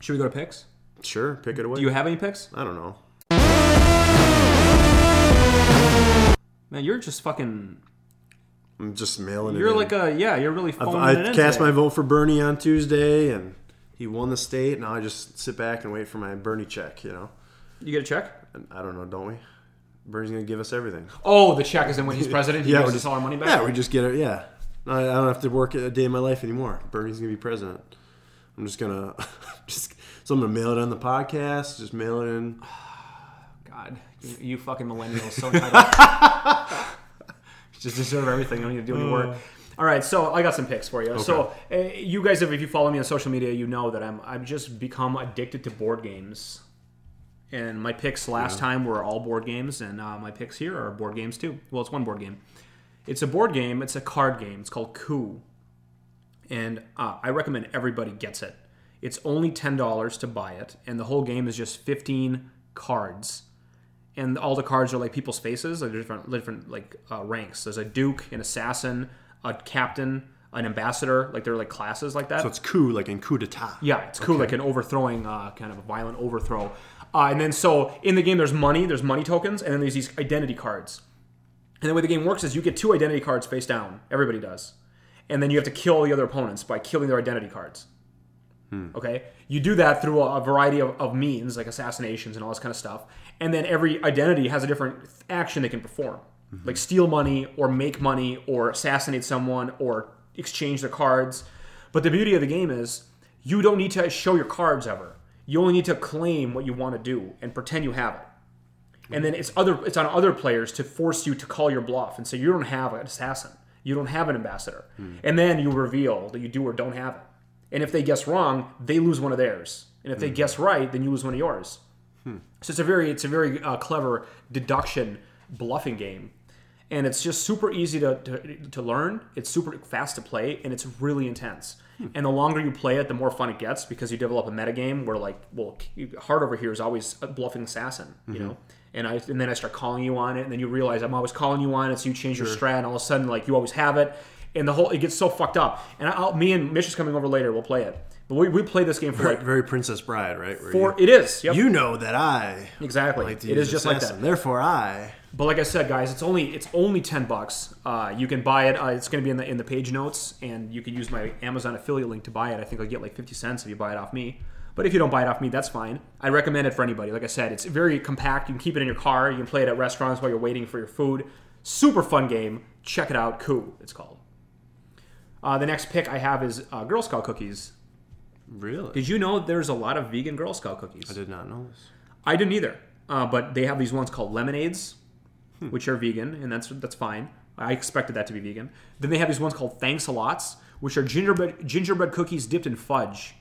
Should we go to picks? sure, pick it away. Do you have any picks? I don't know. Man, you're just fucking. I'm just mailing it. You're in. like a yeah. You're really I've- phoning it I in cast my vote for Bernie on Tuesday, and he won the state. Now I just sit back and wait for my Bernie check. You know, You get a check? I don't know, don't we? Bernie's gonna give us everything. Oh, the check is in when he's president. He yeah, gives we us all our money back. Yeah, we just get it. Yeah, I, I don't have to work a day in my life anymore. Bernie's gonna be president. I'm just gonna just so I'm gonna mail it on the podcast. Just mail it in. God, you, you fucking millennials, so entitled. Just deserve everything. I don't need to do any work. All right, so I got some picks for you. So uh, you guys, if you follow me on social media, you know that I'm I've just become addicted to board games. And my picks last time were all board games, and uh, my picks here are board games too. Well, it's one board game. It's a board game. It's a card game. It's called Coup, and uh, I recommend everybody gets it. It's only ten dollars to buy it, and the whole game is just fifteen cards and all the cards are like people's faces, like different different like uh, ranks. There's a duke, an assassin, a captain, an ambassador. Like they're like classes like that. So it's coup, like in coup d'état. yeah, it's cool, like an overthrowing, uh, kind of a violent overthrow. Uh, and then so in the game, there's money, there's money tokens, and then there's these identity cards. And the way the game works is you get two identity cards face down. Everybody does, and then you have to kill the other opponents by killing their identity cards. Okay, you do that through a, a variety of, of means, like assassinations and all this kind of stuff. And then every identity has a different action they can perform, like steal money, or make money, or assassinate someone, or exchange their cards. But the beauty of the game is you don't need to show your cards ever. You only need to claim what you want to do and pretend you have it. And then it's other it's on other players to force you to call your bluff and say you don't have an assassin, you don't have an ambassador, hmm. and then you reveal that you do or don't have it. And if they guess wrong, they lose one of theirs, and if they hmm. guess right, then you lose one of yours. Hmm. So it's a very it's a very uh, clever deduction bluffing game, and it's just super easy to, to to learn. It's super fast to play, and it's really intense. Hmm. And the longer you play it, the more fun it gets because you develop a metagame where like, well, hard over here is always a bluffing assassin, you mm-hmm. know. And I and then I start calling you on it, and then you realize I'm always calling you on it, so you change your strat, and all of a sudden like you always have it, and the whole it gets so fucked up. And I'll, me and Mish is coming over later. We'll play it. But we, we played this game for Very, like very Princess Bride, right? Where four. It is. Yep. You, you know that I exactly. like it is just like assassin. that. Therefore, I. But like I said, guys, it's only it's only ten bucks. Uh, you can buy it. Uh, it's going to be in the in the page notes, and you can use my Amazon affiliate link to buy it. I think I'll get like fifty cents if you buy it off me. But if you don't buy it off me, that's fine. I recommend it for anybody. Like I said, it's very compact. You can keep it in your car. You can play it at restaurants while you're waiting for your food. Super fun game. Check it out. Cool. It's called. Uh, the next pick I have is uh, Girl Scout cookies. Really? Did you know there's a lot of vegan Girl Scout cookies? I did not know this. I didn't either. Uh, but they have these ones called lemonades, which are vegan, and that's that's fine. I expected that to be vegan. Then they have these ones called thanks a lots, which are gingerbread gingerbread cookies dipped in fudge.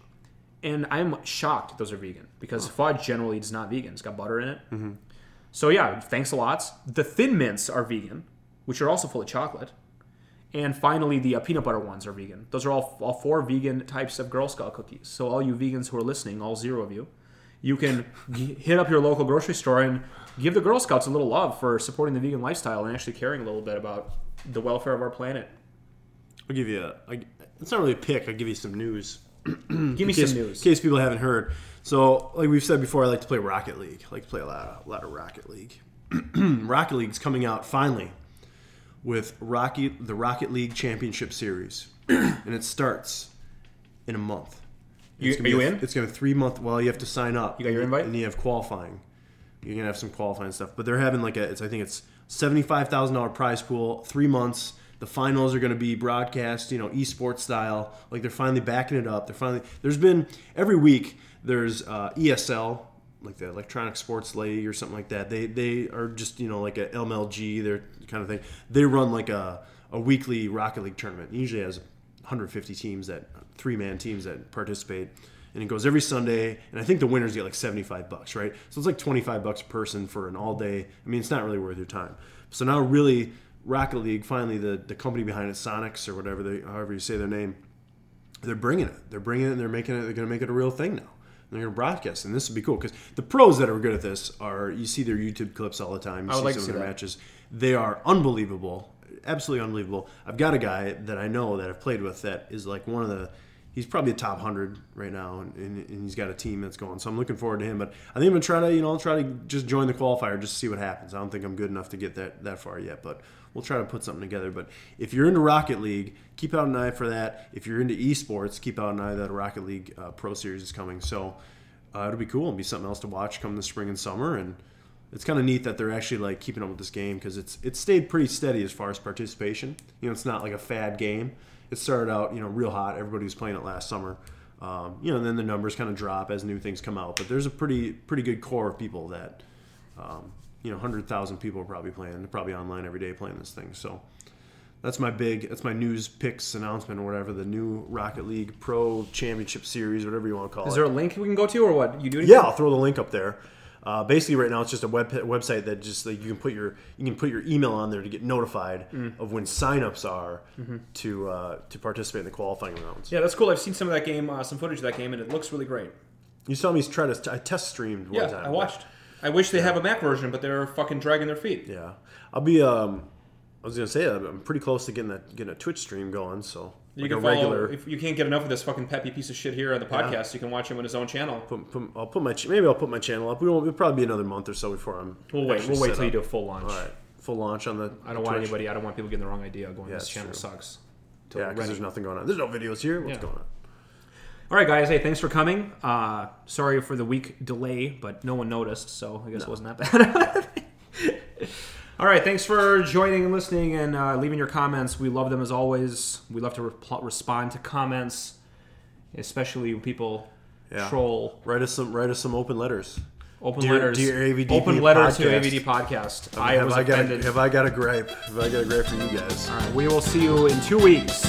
And I'm shocked those are vegan because fudge generally is not vegan. It's got butter in it. So yeah, thanks a lots. The thin mints are vegan, which are also full of chocolate. And finally, the uh, peanut butter ones are vegan. Those are all, all four vegan types of Girl Scout cookies. So all you vegans who are listening, all zero of you, you can g- hit up your local grocery store and give the Girl Scouts a little love for supporting the vegan lifestyle and actually caring a little bit about the welfare of our planet. I'll give you a. I, it's not really a pick. I'll give you some news. Give me case, some news. In case people haven't heard. So, like we've said before, I like to play Rocket League. I like to play a lot of, a lot of Rocket League. Rocket League's coming out finally with Rocket the Rocket League Championship Series, and it starts in a month. You- It's gonna are be you a- in? It's going to three month. Well, you have to sign up. You got your invite? and you have qualifying. You're gonna have some qualifying stuff, but they're having like a. It's I think it's seventy five thousand dollar prize pool, three months. The finals are going to be broadcast, you know, esports style. Like they're finally backing it up. They're finally. There's been every week. There's uh, ESL, like the Electronic Sports League or something like that. They they are just you know like a MLG, their kind of thing. They run like a a weekly Rocket League tournament. It usually has 150 teams that three man teams that participate and it goes every Sunday. And I think the winners get like 75 bucks, right? So it's like 25 bucks a person for an all day. I mean, it's not really worth your time. So now, really, Rocket League, finally, the, the company behind it, Psyonix or whatever, they, however you say their name, they're bringing it. They're bringing it and they're making it, they're going to make it a real thing now. And they're going to broadcast, and this would be cool because the pros that are good at this are you see their YouTube clips all the time. You I would see like some of their that. matches. They are unbelievable, absolutely unbelievable. I've got a guy that I know that I've played with that is like one of the. He's probably a top hundred right now, and, and, he's got a team that's going. So I'm looking forward to him. But I think I'm gonna try to, you know, try to just join the qualifier just to see what happens. I don't think I'm good enough to get that that far yet, but we'll try to put something together. But if you're into Rocket League, keep out an eye for that. If you're into esports, keep out an eye that Rocket League uh, Pro Series is coming. So uh, it'll be cool and be something else to watch come the spring and summer and it's kind of neat that they're actually like keeping up with this game because it's it stayed pretty steady as far as participation. You know, it's not like a fad game. It started out you know real hot. Everybody was playing it last summer. Um, you know, and then the numbers kind of drop as new things come out. But there's a pretty pretty good core of people that um, you know, hundred thousand people are probably playing. They're probably online every day playing this thing. So that's my big that's my news picks announcement or whatever. The new Rocket League Pro Championship Series, whatever you want to call Is it. there a link we can go to, or what? You do anything? Yeah, I'll throw the link up there. Uh, basically, right now it's just a web website that just like you can put your you can put your email on there to get notified Mm. of when signups are Mm-hmm. to uh, to participate in the qualifying rounds. Yeah, that's cool. I've seen some of that game, uh, some footage of that game, and it looks really great. You saw me try to I test streamed one Yeah, time. I watched. I wish they have a Mac version, but they're fucking dragging their feet. Yeah, I'll be. Um, I was gonna say I'm pretty close to getting that getting a Twitch stream going. So You like can a follow regular. if you can't get enough of this fucking peppy piece of shit here on the podcast. You can watch him on his own channel. Put, put, I'll put my ch- maybe I'll put my channel up. We won't. It'll probably be another month or so before I'm. We'll wait. We'll wait set till you do a full launch. All right, full launch on the. I don't want anybody. I don't want people getting the wrong idea. Going, Yeah, this channel true. sucks. Till Yeah, because there's nothing going on. There's no videos here. What's Yeah. going on? All right, guys. Hey, thanks for coming. Uh, sorry for the week delay, but no one noticed, so I guess it wasn't that bad. All right, thanks for joining and listening and uh, leaving your comments. We love them as always. We love to repl- respond to comments, especially when people Yeah. troll. Write us some. Write us some open letters. Open Dear- letters. dear AVDP open letter to podcast. AVD podcast. I have was I got offended. a, have I got a gripe? Have I got a gripe for you guys? All right, we will see you in two weeks.